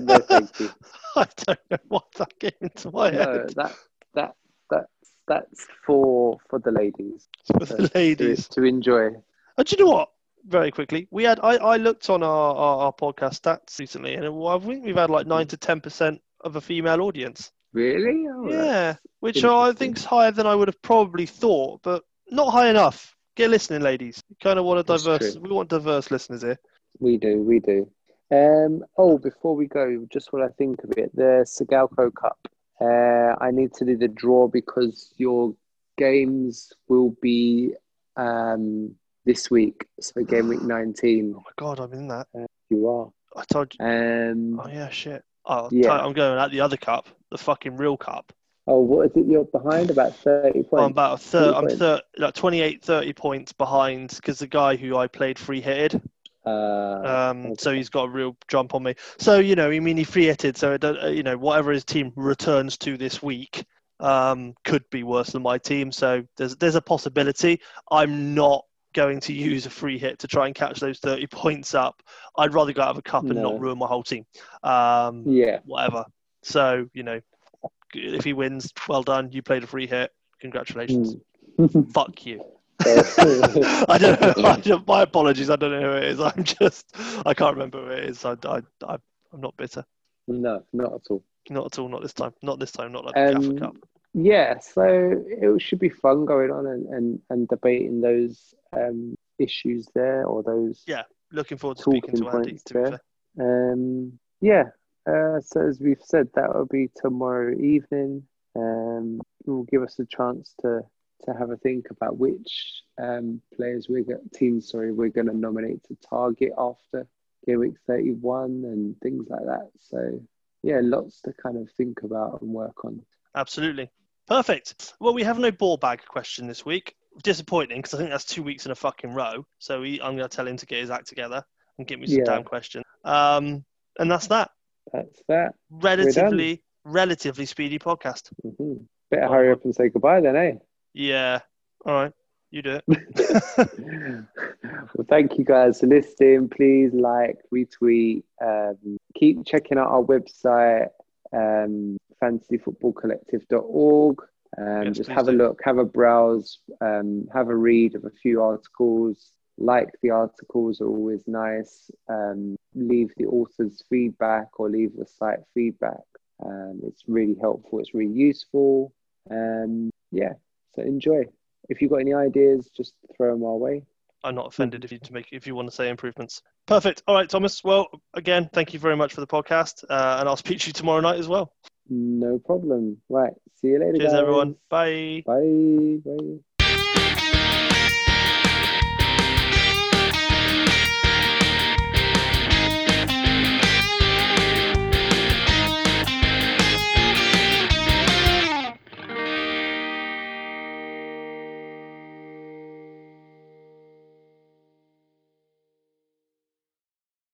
no, thank you. I don't know why that came into my No, head. that that that's that's for for the ladies For the to, ladies. to enjoy. And do you know what? Very quickly, we had I, I looked on our, our, our podcast stats recently, and I think we've had like nine to ten percent of a female audience. Really? Oh, yeah, which I think is higher than I would have probably thought, but not high enough. Get listening, ladies. We kind of want a That's diverse. true. We want diverse listeners here. we do, we do. Um. Oh, before we go, just what I think of it, the Sigalco Cup. Uh, I need to do the draw because your games will be um this week. So game week nineteen. Oh my god, I'm in that. you are. I told you. Um. Oh yeah, shit. Oh, Yeah. I'm going at the other cup, the fucking real cup. Oh, what is it? You're behind about thirty points. I'm about a third. I'm thir- like 28, 30 points behind because the guy who I played free hitted. Uh, Um, so he's got a real jump on me. So you know, I mean, he free hitted. So uh, you know, whatever his team returns to this week um, could be worse than my team. So there's there's a possibility. I'm not going to use a free hit to try and catch those 30 points up. I'd rather go out of a cup and No. not ruin my whole team. Um, yeah. whatever. So you know, if he wins, well done. You played a free hit. Congratulations. Mm. Fuck you. I don't know. I don't, my apologies. I don't know who it is. I'm just. I can't remember who it is. I, I, I, I'm not bitter. no, not at all. Not at all. Not this time. Not this time. Not like the Um, Gaffer Cup. yeah, so it should be fun going on and, and, and debating those um, issues there or those Yeah, looking forward to speaking talking to Andy. To be there. fair. Um, yeah, uh, so as we've said, that will be tomorrow evening. Um, it will give us a chance to to have a think about which um, players we're go- teams, sorry, we're going to nominate to target after game week thirty one and things like that. So yeah, lots to kind of think about and work on. Absolutely. Perfect. Well, we have no ball bag question this week. Disappointing because I think that's two weeks in a fucking row. So he, I'm going to tell him to get his act together and get me some Yeah. damn questions. Um, and that's that. That's that. Relatively, relatively speedy podcast. hmm Better hurry up and say goodbye then, eh? Yeah. All right. You do it. well, thank you guys for listening. Please like, retweet, um, keep checking out our website, um, fantasyfootballcollective.org. Um, Yes, just have a look, have a browse, um, have a read of a few articles. Like the articles are always nice. Um, leave the author's feedback or leave the site feedback. Um, it's really helpful. It's really useful. Um, yeah, so enjoy. If you've got any ideas, just throw them our way. I'm not offended if you to make if you want to say improvements. Perfect. All right, Thomas. Well, again, thank you very much for the podcast, uh, and I'll speak to you tomorrow night as well. No problem. Right. See you later, Cheers, guys. everyone. Bye. Bye. Bye.